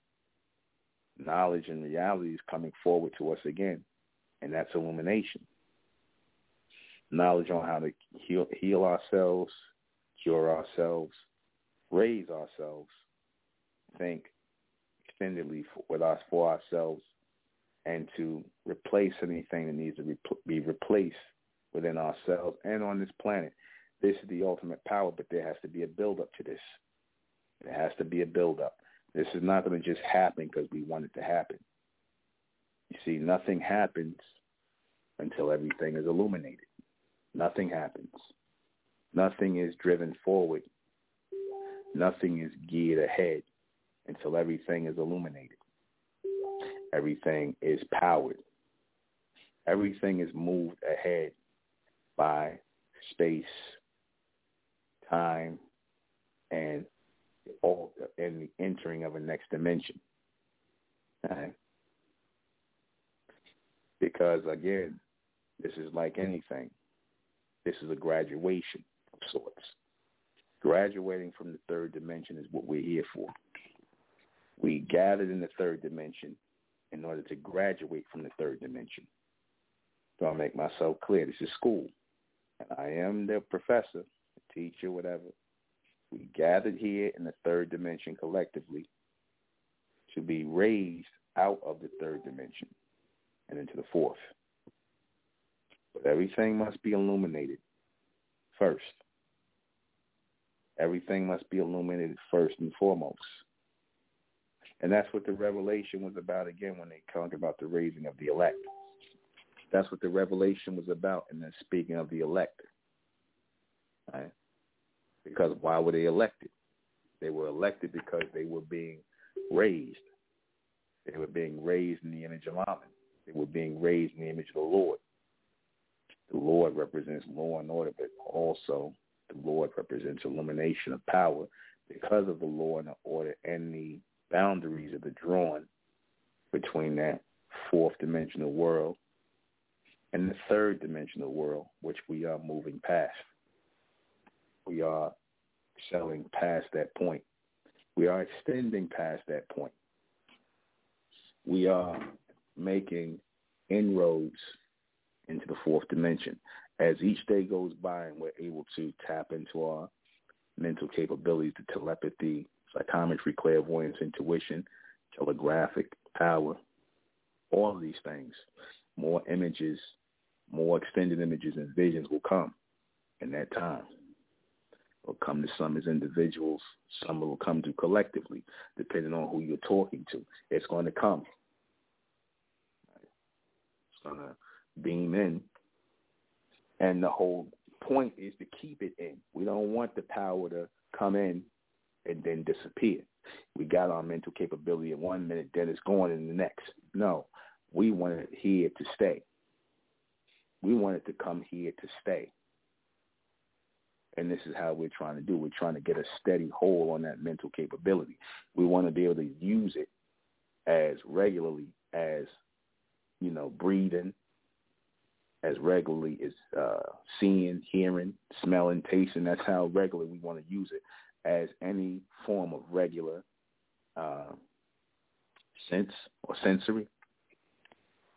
knowledge and reality is coming forward to us again, and that's illumination. Knowledge on how to heal, heal ourselves, cure ourselves, raise ourselves, think extendedly for, with us for ourselves, and to replace anything that needs to be replaced within ourselves and on this planet. This is the ultimate power, but there has to be a build-up to this. There has to be a build-up. This is not going to just happen because we want it to happen. You see, nothing happens until everything is illuminated. Nothing happens. Nothing is driven forward. Nothing is geared ahead until everything is illuminated. Everything is powered. Everything is moved ahead by space, time, and all and the entering of a next dimension. Right? Because again, this is like anything. This is a graduation of sorts. Graduating from the third dimension is what we're here for. We gathered in the third dimension in order to graduate from the third dimension. So I'll make myself clear. This is school. And I am the professor, the teacher, whatever. We gathered here in the third dimension collectively to be raised out of the third dimension and into the fourth. But everything must be illuminated first. Everything must be illuminated first and foremost. And that's what the revelation was about again when they talked about the raising of the elect. That's what the revelation was about in the speaking of the elect. Right? Because why were they elected? They were elected because they were being raised. They were being raised in the image of Amen. They were being raised in the image of the Lord. The Lord represents law and order, but also the Lord represents illumination of power because of the law and the order and the boundaries that are drawn between that fourth dimensional world and the third dimensional world, which we are moving past. We are selling past that point. We are extending past that point. We are making inroads into the fourth dimension. As each day goes by and we're able to tap into our mental capabilities, the telepathy, psychometry, clairvoyance, intuition, telegraphic power, all of these things, more images, more extended images and visions will come in that time. Will come to some as individuals, some will come to collectively, depending on who you're talking to. It's going to come. It's going to beam in. And the whole point is to keep it in. We don't want the power to come in and then disappear. We got our mental capability in one minute, then it's gone in the next. No, we want it here to stay. We want it to come here to stay. And this is how we're trying to do. We're trying to get a steady hold on that mental capability. We want to be able to use it as regularly as, you know, breathing, as regularly as uh, seeing, hearing, smelling, tasting. That's how regularly we want to use it as any form of regular uh, sense or sensory.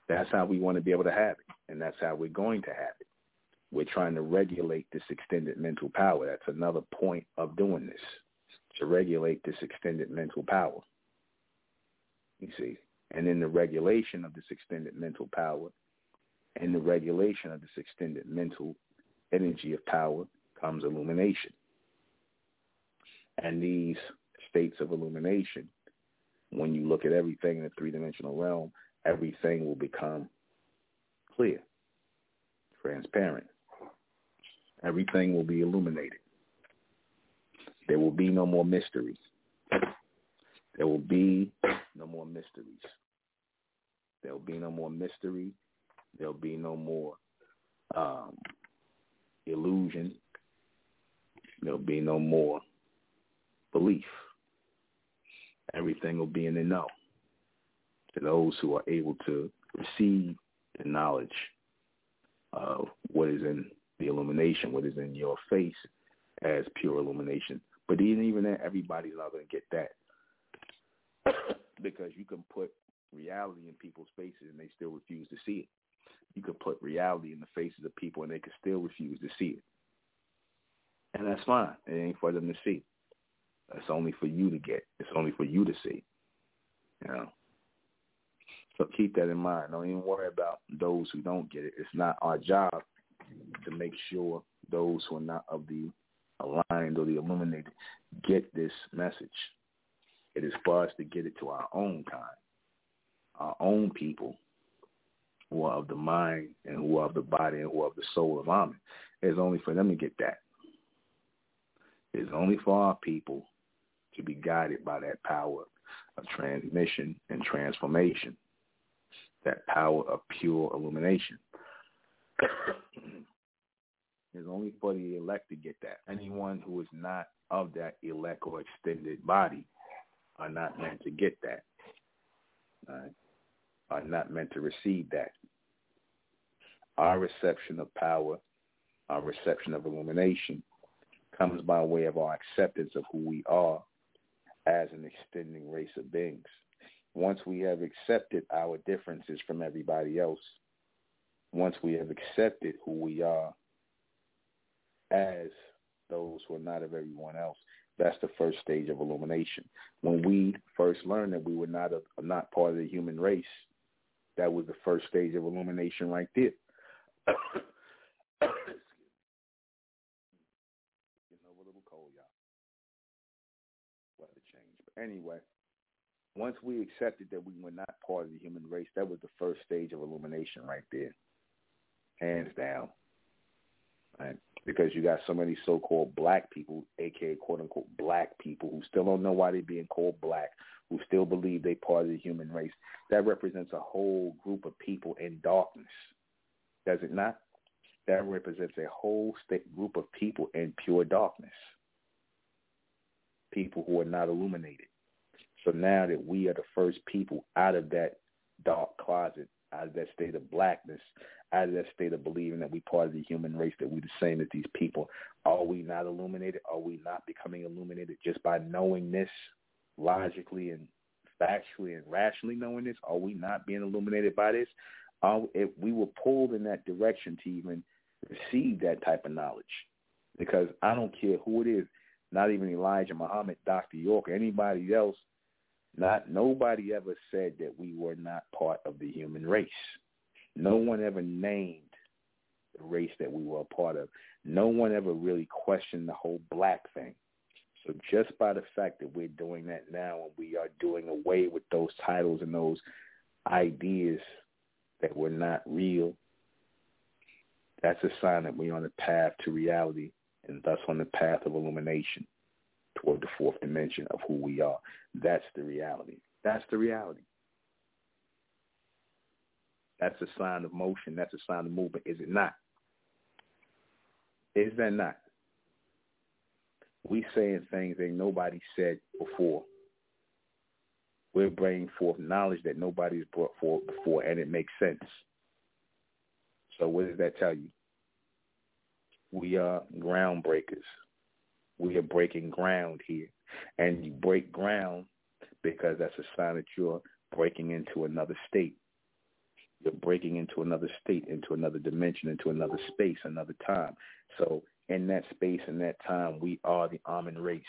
That's how we want to be able to have it, and that's how we're going to have it. We're trying to regulate this extended mental power. That's another point of doing this, to regulate this extended mental power. You see, and in the regulation of this extended mental power, and the regulation of this extended mental energy of power comes illumination. And these states of illumination, when you look at everything in the three-dimensional realm, everything will become clear, transparent. Everything will be illuminated. There will be no more mysteries. There will be no more mysteries. There'll be no more mystery. There'll be no more um, illusion. There'll be no more belief. Everything will be in the know. To those who are able to receive the knowledge of what is in the illumination, what is in your face as pure illumination. But even even that, everybody's not going to get that because you can put reality in people's faces and they still refuse to see it. You can put reality in the faces of people and they can still refuse to see it. And that's fine. It ain't for them to see. It's only for you to get. It's only for you to see. You know. So keep that in mind. Don't even worry about those who don't get it. It's not our job to make sure those who are not of the aligned or the illuminated get this message. It is for us to get it to our own kind, our own people who are of the mind and who are of the body and who are of the soul of Amen. It's only for them to get that. It's only for our people to be guided by that power of transmission and transformation, that power of pure illumination. It's only for the elect to get that. Anyone who is not of that elect or extended body are not meant to get that. Right? Are not meant to receive that. Our reception of power, our reception of illumination comes by way of our acceptance of who we are as an extending race of beings. Once we have accepted our differences from everybody else, once we have accepted who we are as those who are not of everyone else, that's the first stage of illumination. When we first learned that we were not a, not part of the human race, that was the first stage of illumination right there. anyway, once we accepted that we were not part of the human race, that was the first stage of illumination right there, hands down. Right? Because you got so many so-called black people, aka quote-unquote black people, who still don't know why they're being called black, who still believe they're part of the human race. That represents a whole group of people in darkness, does it not? That represents a whole group of people in pure darkness people who are not illuminated. So now that we are the first people out of that dark closet, out of that state of blackness, out of that state of believing that we part of the human race, that we're the same as these people, are we not illuminated? Are we not becoming illuminated just by knowing this logically and factually and rationally knowing this? Are we not being illuminated by this? Are, if we were pulled in that direction to even receive that type of knowledge, because I don't care who it is, not even Elijah Muhammad, Dr. York, or anybody else, not nobody ever said that we were not part of the human race. No one ever named the race that we were a part of. No one ever really questioned the whole black thing. So just by the fact that we're doing that now and we are doing away with those titles and those ideas that were not real, that's a sign that we're on the path to reality and thus on the path of illumination toward the fourth dimension of who we are. That's the reality. That's the reality. That's a sign of motion. That's a sign of movement, is it not? Is that not? We saying things that nobody said before. We're bringing forth knowledge that nobody's brought forth before, and it makes sense. So what does that tell you? We are groundbreakers. We are breaking ground here. And you break ground because that's a sign that you're breaking into another state. You're breaking into another state, into another dimension, into another space, another time. So in that space and that time, we are the Amen race.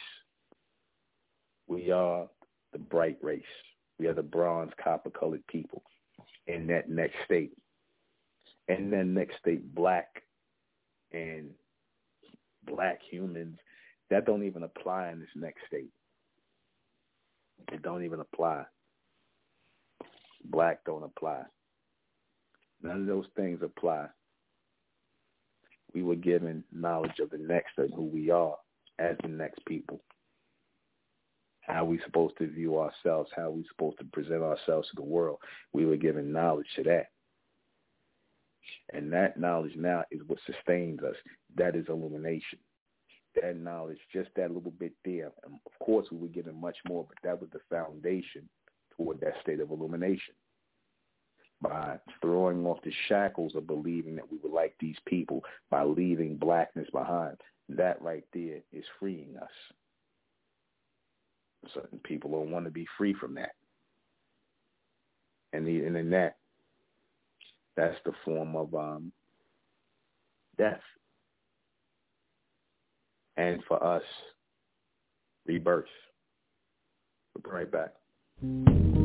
We are the bright race. We are the bronze copper colored people in that next state. And that next state, black and black humans, that don't even apply in this next state. It don't even apply. Black don't apply. None of those things apply. We were given knowledge of the next and who we are as the next people. how we supposed to view ourselves, how we supposed to present ourselves to the world. We were given knowledge to that. And that knowledge now is what sustains us. That is illumination. That knowledge, just that little bit there. And of course, we were given much more, but that was the foundation toward that state of illumination. By throwing off the shackles of believing that we were like these people, by leaving blackness behind, that right there is freeing us. Certain people don't want to be free from that. And, the, and in that, that's the form of um, death. And for us, rebirth. We'll be right back.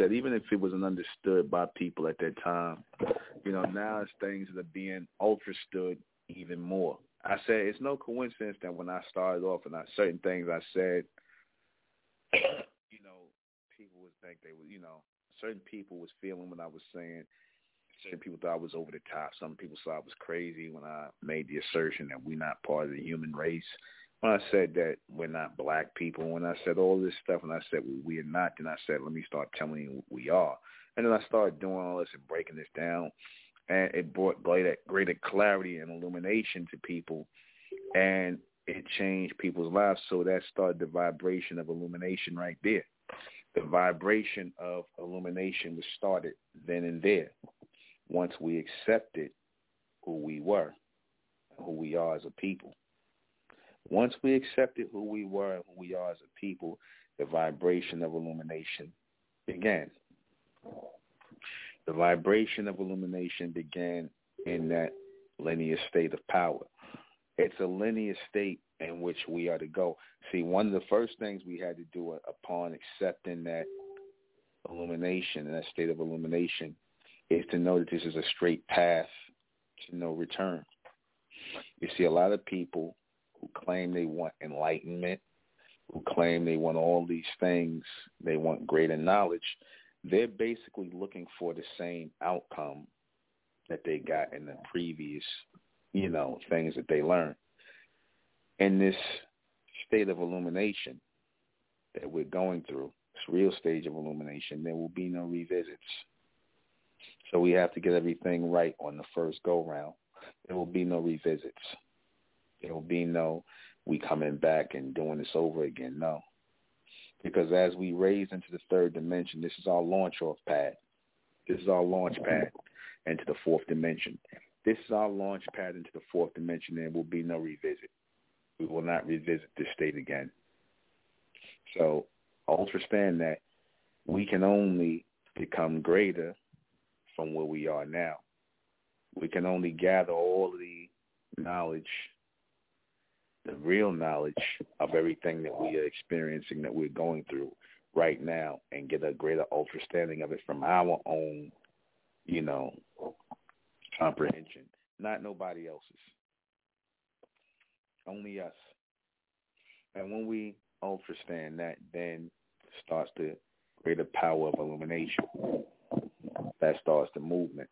Said, even if it wasn't understood by people at that time, you know, now it's things that are being ultrastood even more. I said it's no coincidence that when I started off and I, certain things I said, you know, people would think they were, you know, certain people was feeling what I was saying. Certain people thought I was over the top. Some people thought I was crazy when I made the assertion that we're not part of the human race. When I said that we're not black people, when I said all this stuff, and I said well, we are not, then I said let me start telling you we are. And then I started doing all this and breaking this down, and it brought greater, greater clarity and illumination to people, and it changed people's lives. So that started the vibration of illumination right there the vibration of illumination was started then and there once we accepted who we were, who we are as a people. Once we accepted who we were and who we are as a people, the vibration of illumination began. The vibration of illumination began in that linear state of power. It's a linear state in which we are to go. See, one of the first things we had to do upon accepting that illumination, that state of illumination, is to know that this is a straight path to no return. You see, a lot of people who claim they want enlightenment, who claim they want all these things, they want greater knowledge, they're basically looking for the same outcome that they got in the previous, you know, things that they learned in this state of illumination that we're going through, this real stage of illumination, there will be no revisits. So we have to get everything right on the first go round. There will be no revisits. There will be no we coming back and doing this over again. No. Because as we raise into the third dimension, this is our launch off pad. This is our launch pad into the fourth dimension. This is our launch pad into the fourth dimension. There will be no revisit we will not revisit this state again. So understand that we can only become greater from where we are now. We can only gather all the knowledge, the real knowledge of everything that we are experiencing, that we're going through right now, and get a greater understanding of it from our own, you know, comprehension, not nobody else's only us. And when we understand that, then starts the greater power of illumination. That starts the movement.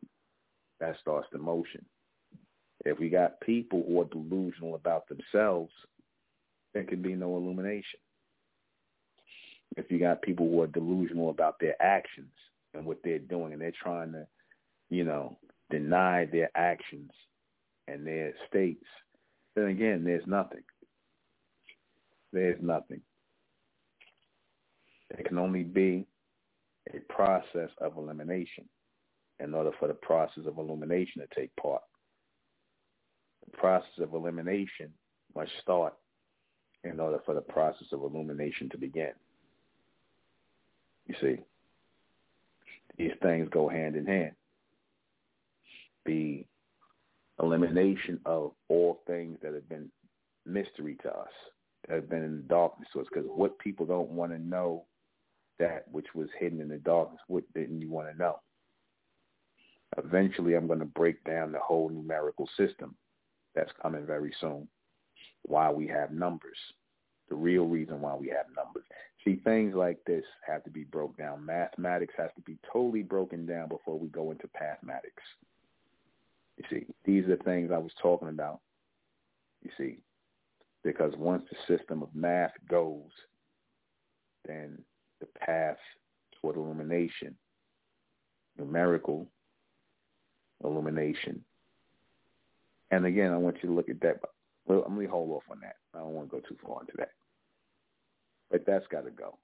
That starts the motion. If we got people who are delusional about themselves, there can be no illumination. If you got people who are delusional about their actions and what they're doing and they're trying to, you know, deny their actions and their states, then again, there's nothing. There's nothing. It can only be a process of elimination in order for the process of illumination to take part. Process of elimination must start in order for the process of illumination to begin. You see, these things go hand in hand. The elimination of all things that have been mystery to us, that have been in the darkness to us. Because what people don't want to know that which was hidden in the darkness, what didn't you want to know? Eventually, I'm going to break down the whole numerical system that's coming very soon. Why we have numbers, the real reason why we have numbers. See, things like this have to be broke down. Mathematics has to be totally broken down before we go into mathematics. You see, these are the things I was talking about. You see, because once the system of math goes, then the path toward illumination, numerical illumination. And again, I want you to look at that. Well, I'm going to hold off on that. I don't want to go too far into that. But that's got to go.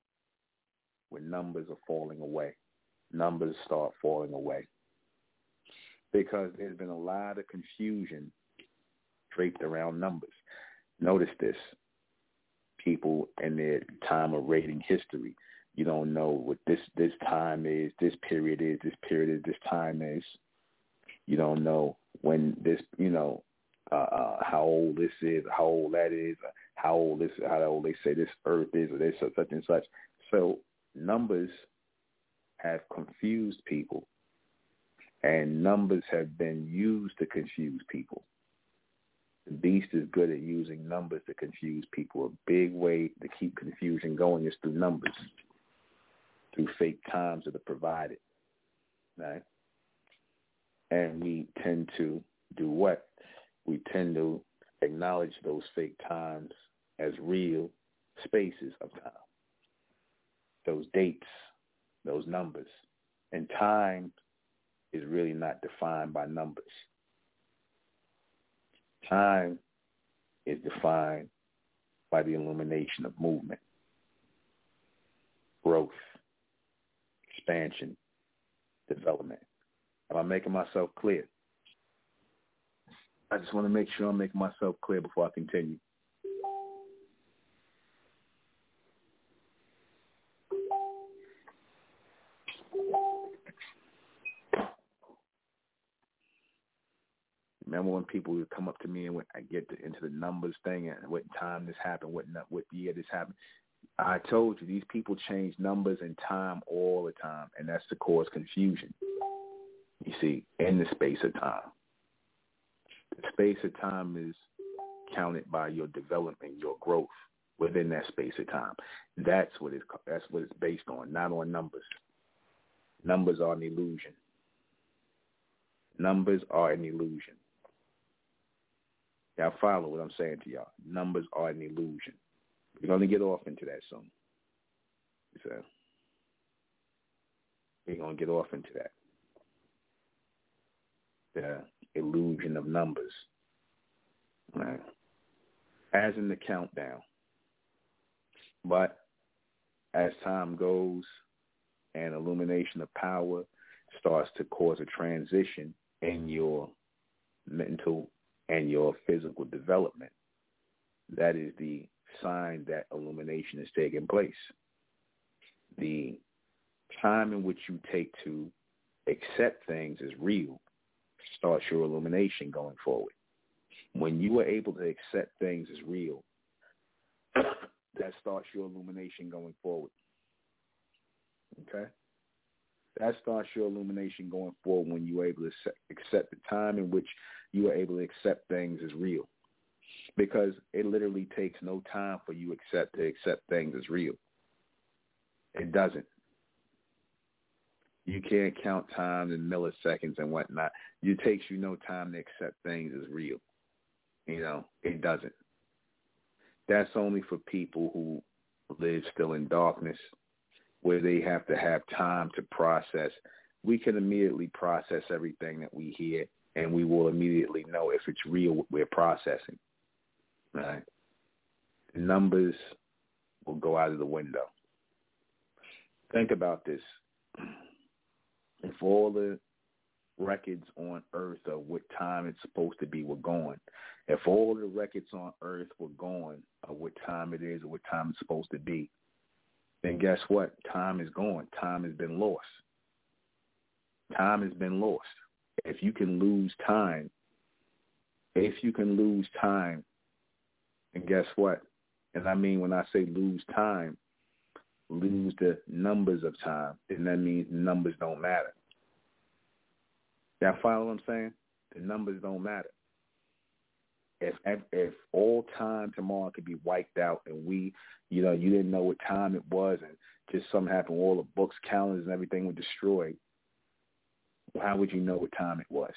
When numbers are falling away, numbers start falling away because there's been a lot of confusion draped around numbers. Notice this. People in their time of rating history, you don't know what this this time is, this period is, this period is, this time is. You don't know when this, you know, uh, uh, how old this is, how old that is, how old this, how old they say this earth is, or this such and such. So numbers have confused people, and numbers have been used to confuse people. The beast is good at using numbers to confuse people. A big way to keep confusion going is through numbers, through fake times that are provided. Right? And we tend to do what? We tend to acknowledge those fake times as real spaces of time. Those dates, those numbers. And time is really not defined by numbers. Time is defined by the illumination of movement, growth, expansion, development. Am I making myself clear? I just want to make sure I'm making myself clear before I continue. Remember when people would come up to me and when I get to, into the numbers thing and what time this happened, what what year this happened. I told you these people change numbers and time all the time, and that's to cause confusion. You see, in the space of time, the space of time is counted by your development, your growth within that space of time. That's what it's that's what it's based on, not on numbers. Numbers are an illusion. Numbers are an illusion. Y'all follow what I'm saying to y'all. Numbers are an illusion. We're to get off into that soon. So we're going to get off into that. The illusion of numbers. Right. As in the countdown. But as time goes and illumination of power starts to cause a transition in your mental and your physical development. That is the sign that illumination is taking place. The time in which you take to accept things as real starts your illumination going forward. When you are able to accept things as real, that starts your illumination going forward. Okay? That starts your illumination going forward when you're able to accept the time in which you are able to accept things as real. Because it literally takes no time for you accept to accept things as real. It doesn't. You can't count time in milliseconds and whatnot. It takes you no time to accept things as real. You know, it doesn't. That's only for people who live still in darkness where they have to have time to process. We can immediately process everything that we hear, and we will immediately know if it's real what we're processing. Right? Numbers will go out of the window. Think about this. If all the records on Earth of what time it's supposed to be were gone, if all the records on Earth were gone of what time it is or what time it's supposed to be, then guess what? Time is gone. Time has been lost. Time has been lost. If you can lose time, if you can lose time, and guess what? And I mean when I say lose time, lose the numbers of time, then that means numbers don't matter. Y'all follow what I'm saying? The numbers don't matter if if all time tomorrow could be wiped out and we, you know, you didn't know what time it was and just something happened, all the books, calendars, and everything were destroyed, how would you know what time it was?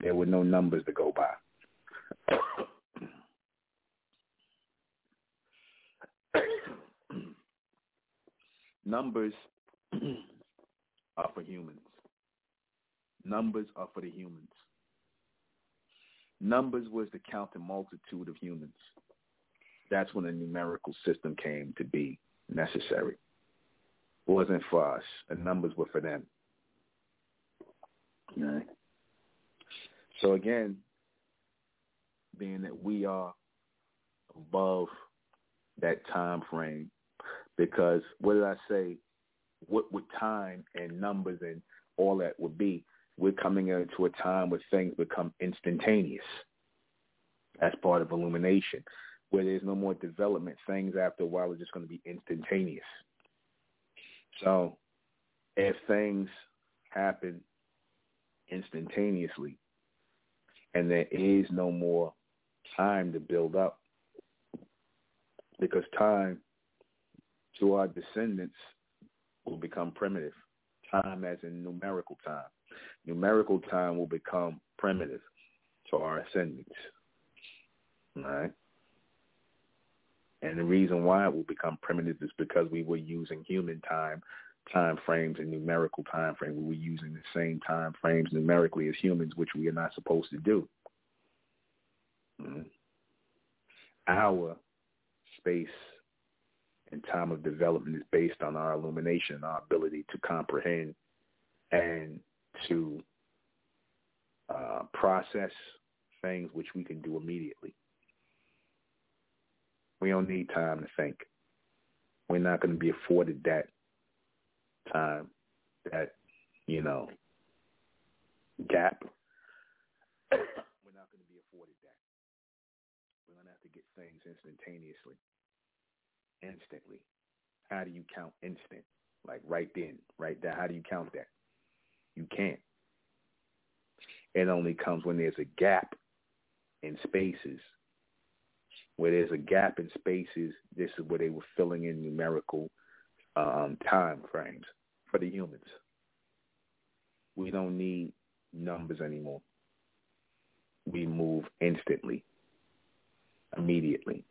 There were no numbers to go by. Numbers are for humans. Numbers are for the humans. Numbers was to count the multitude of humans. That's when a numerical system came to be necessary. It wasn't for us. The numbers were for them. So again, being that we are above that time frame, because what did I say? What would time and numbers and all that would be? we're coming into a time where things become instantaneous. That's part of illumination. Where there's no more development, things after a while are just going to be instantaneous. So if things happen instantaneously and there is no more time to build up, because time to our descendants will become primitive. Time as in numerical time. Numerical time will become primitive to our ascendants. All right? And the reason why it will become primitive is because we were using human time time frames and numerical time frame. We were using the same time frames numerically as humans, which we are not supposed to do. Mm-hmm. Our space and time of development is based on our illumination, our ability to comprehend and to uh, process things which we can do immediately. We don't need time to think. We're not going to be afforded that time, that, you know, gap. We're not going to be afforded that. We're going to have to get things instantaneously instantly. How do you count instant? Like right then, right there. How do you count that? You can't. It only comes when there's a gap in spaces. Where there's a gap in spaces, this is where they were filling in numerical um, time frames for the humans. We don't need numbers anymore. We move instantly, immediately.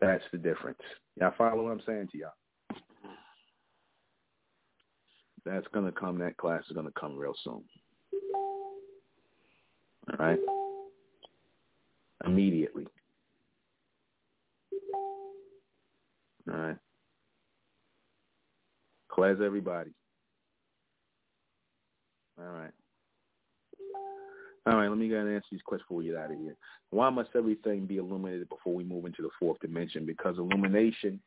That's the difference. Y'all follow what I'm saying to y'all? That's going to come. That class is going to come real soon. All right? Immediately. All right? Class everybody. All right. All right, let me go and answer these questions before we get out of here. Why must everything be illuminated before we move into the fourth dimension? Because illumination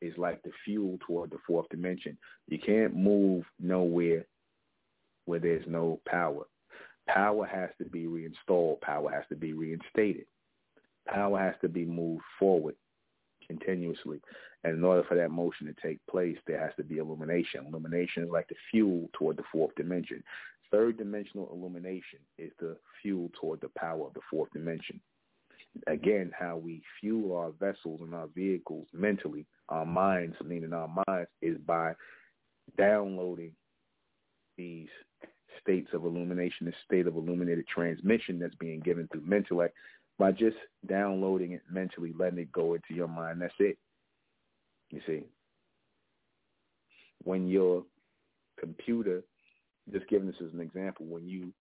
is like the fuel toward the fourth dimension. You can't move nowhere where there's no power. Power has to be reinstalled. Power has to be reinstated. Power has to be moved forward continuously. And in order for that motion to take place, there has to be illumination. Illumination is like the fuel toward the fourth dimension. Third dimensional illumination is the fuel toward the power of the fourth dimension. Again, how we fuel our vessels and our vehicles mentally, our minds, meaning our minds, is by downloading these states of illumination, the state of illuminated transmission that's being given through Mentellect, by just downloading it mentally, letting it go into your mind. That's it. You see, when your computer just giving this as an example, when you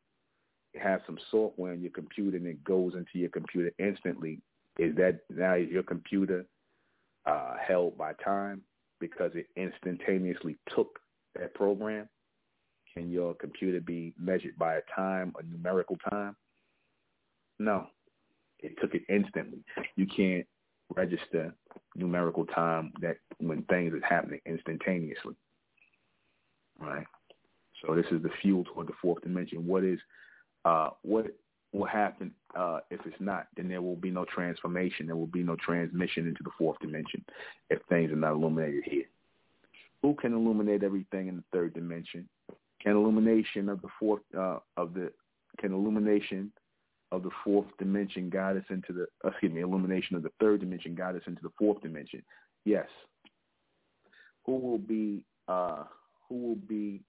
have some software in your computer and it goes into your computer instantly, is that now is your computer uh, held by time because it instantaneously took that program? Can your computer be measured by a time, a numerical time? No. It took it instantly. You can't register numerical time that when things are happening instantaneously. Right? So this is the fuel toward the fourth dimension. What is uh, what will happen uh, if it's not? Then there will be no transformation. There will be no transmission into the fourth dimension if things are not illuminated here. Who can illuminate everything in the third dimension? Can illumination of the fourth uh, of the can illumination of the fourth dimension guide us into the excuse me illumination of the third dimension guide us into the fourth dimension? Yes. Who will be uh, who will be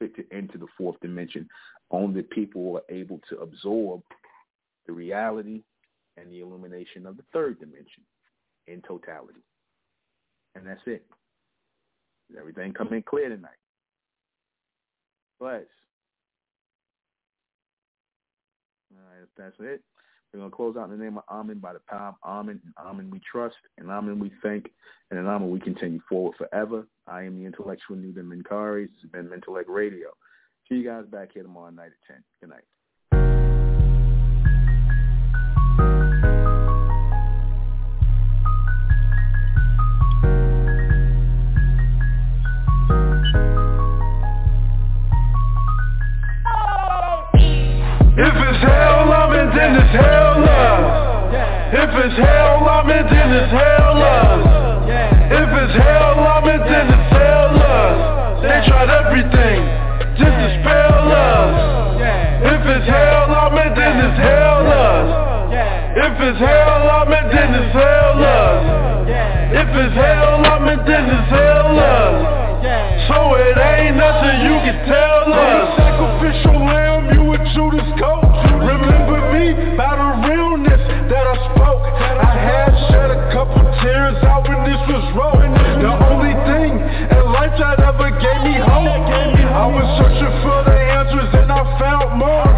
to enter the fourth dimension. Only people are able to absorb the reality and the illumination of the third dimension in totality. And that's it. Everything coming clear tonight. But all right, if that's it, we're going to close out in the name of Amen by the power of Amen. And Amen we trust, and Amen we thank, and in Amen we continue forward forever. I am the intellectual Nuben Menkarayzz. This has been Mentellect Radio. See you guys back here tomorrow night at 10. Good night. It's hell, I'm in, then it's hell love. If it's hell, I'm in, then it's hell love. They tried everything just to spell us. If it's hell, I'm in, then it's hell love. If it's hell, I'm in, then it's hell love. If it's hell, I'm in, then it's hell love. So it ain't nothing you can tell us. Sacrificial lamb, you a Judas coat. Remember me couple tears out when this was wrong. The only thing in life that ever gave me hope. I was searching for the answers and I found more.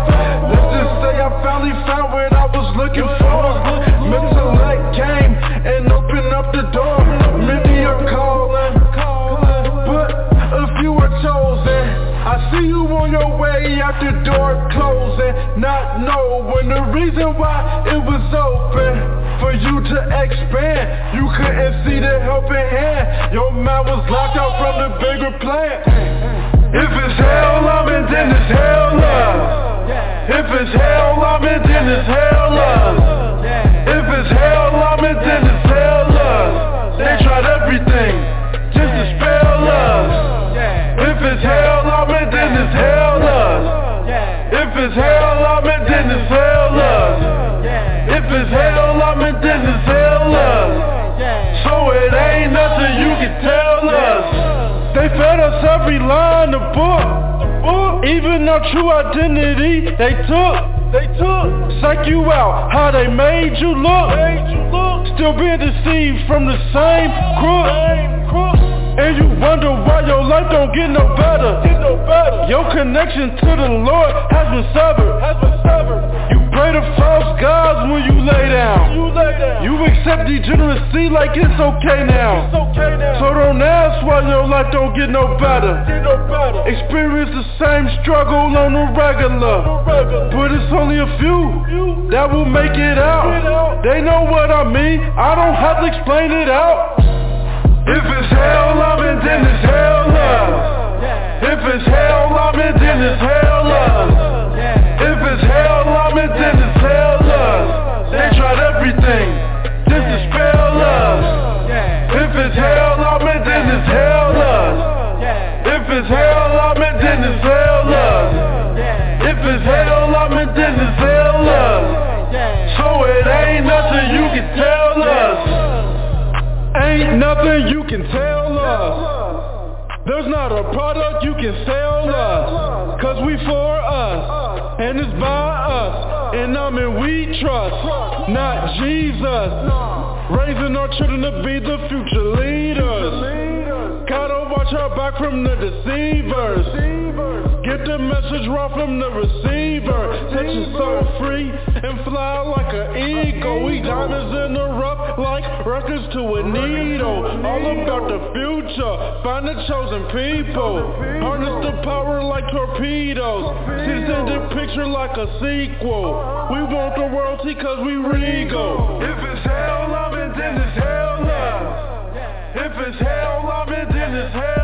Let's just say I finally found what I was looking for. Intellect came and opened up the door. Many are calling, but a few are chosen. I see you on your way out the door closing, not knowing the reason why it was for you to expand. You couldn't see the helping hand. Your mind was locked out from the bigger plan. If it's hell, I'm in, then it's hell love. If it's hell, I'm in, then it's hell love. If it's hell, I'm in, then it's hell love. They tried everything just to spell us. If it's hell, I'm in, then it's hell love. If it's hell, I'm in, then it's hell love. If it's hell, I'm in, hell love. So it ain't nothing you can tell us. They fed us every line of book. Even our true identity, they took. They took. Psych you out, how they made you look. Still being deceived from the same crook. And you wonder why your life don't get no better. Your connection to the Lord has been severed. You pray false gods when you lay down. You accept degeneracy like it's okay now. So don't ask why your life don't get no better. Experience the same struggle on the regular. But it's only a few that will make it out. They know what I mean. I don't have to explain it out. If it's hell, in, then it's hell love. If it's hell, I'm in, then it's hell love. If it's hell, I'm in, then hell love. They tried everything just to spell us. If it's hell, I'm in, then it's hell love. If it's hell, I'm in, then it's hell love. If it's hell, I'm in, then it's hell love. So it ain't nothing you can tell us. Ain't nothing you can tell us. There's not a product you can sell us. Cause we for us. And it's by us. And I'm mean we trust. Not Jesus. Raising our children to be the future leaders. Gotta watch our back from the deceivers. Get the message raw from the receiver. Set your soul free and fly like an eagle. We diamonds in the rough like records to a needle. All about the future. Find the chosen people. Harness the power like torpedoes. This in the picture like a sequel. We want the royalty cause we regal. If it's hell, in, then it's hell love. If it's hell, in, then it's hell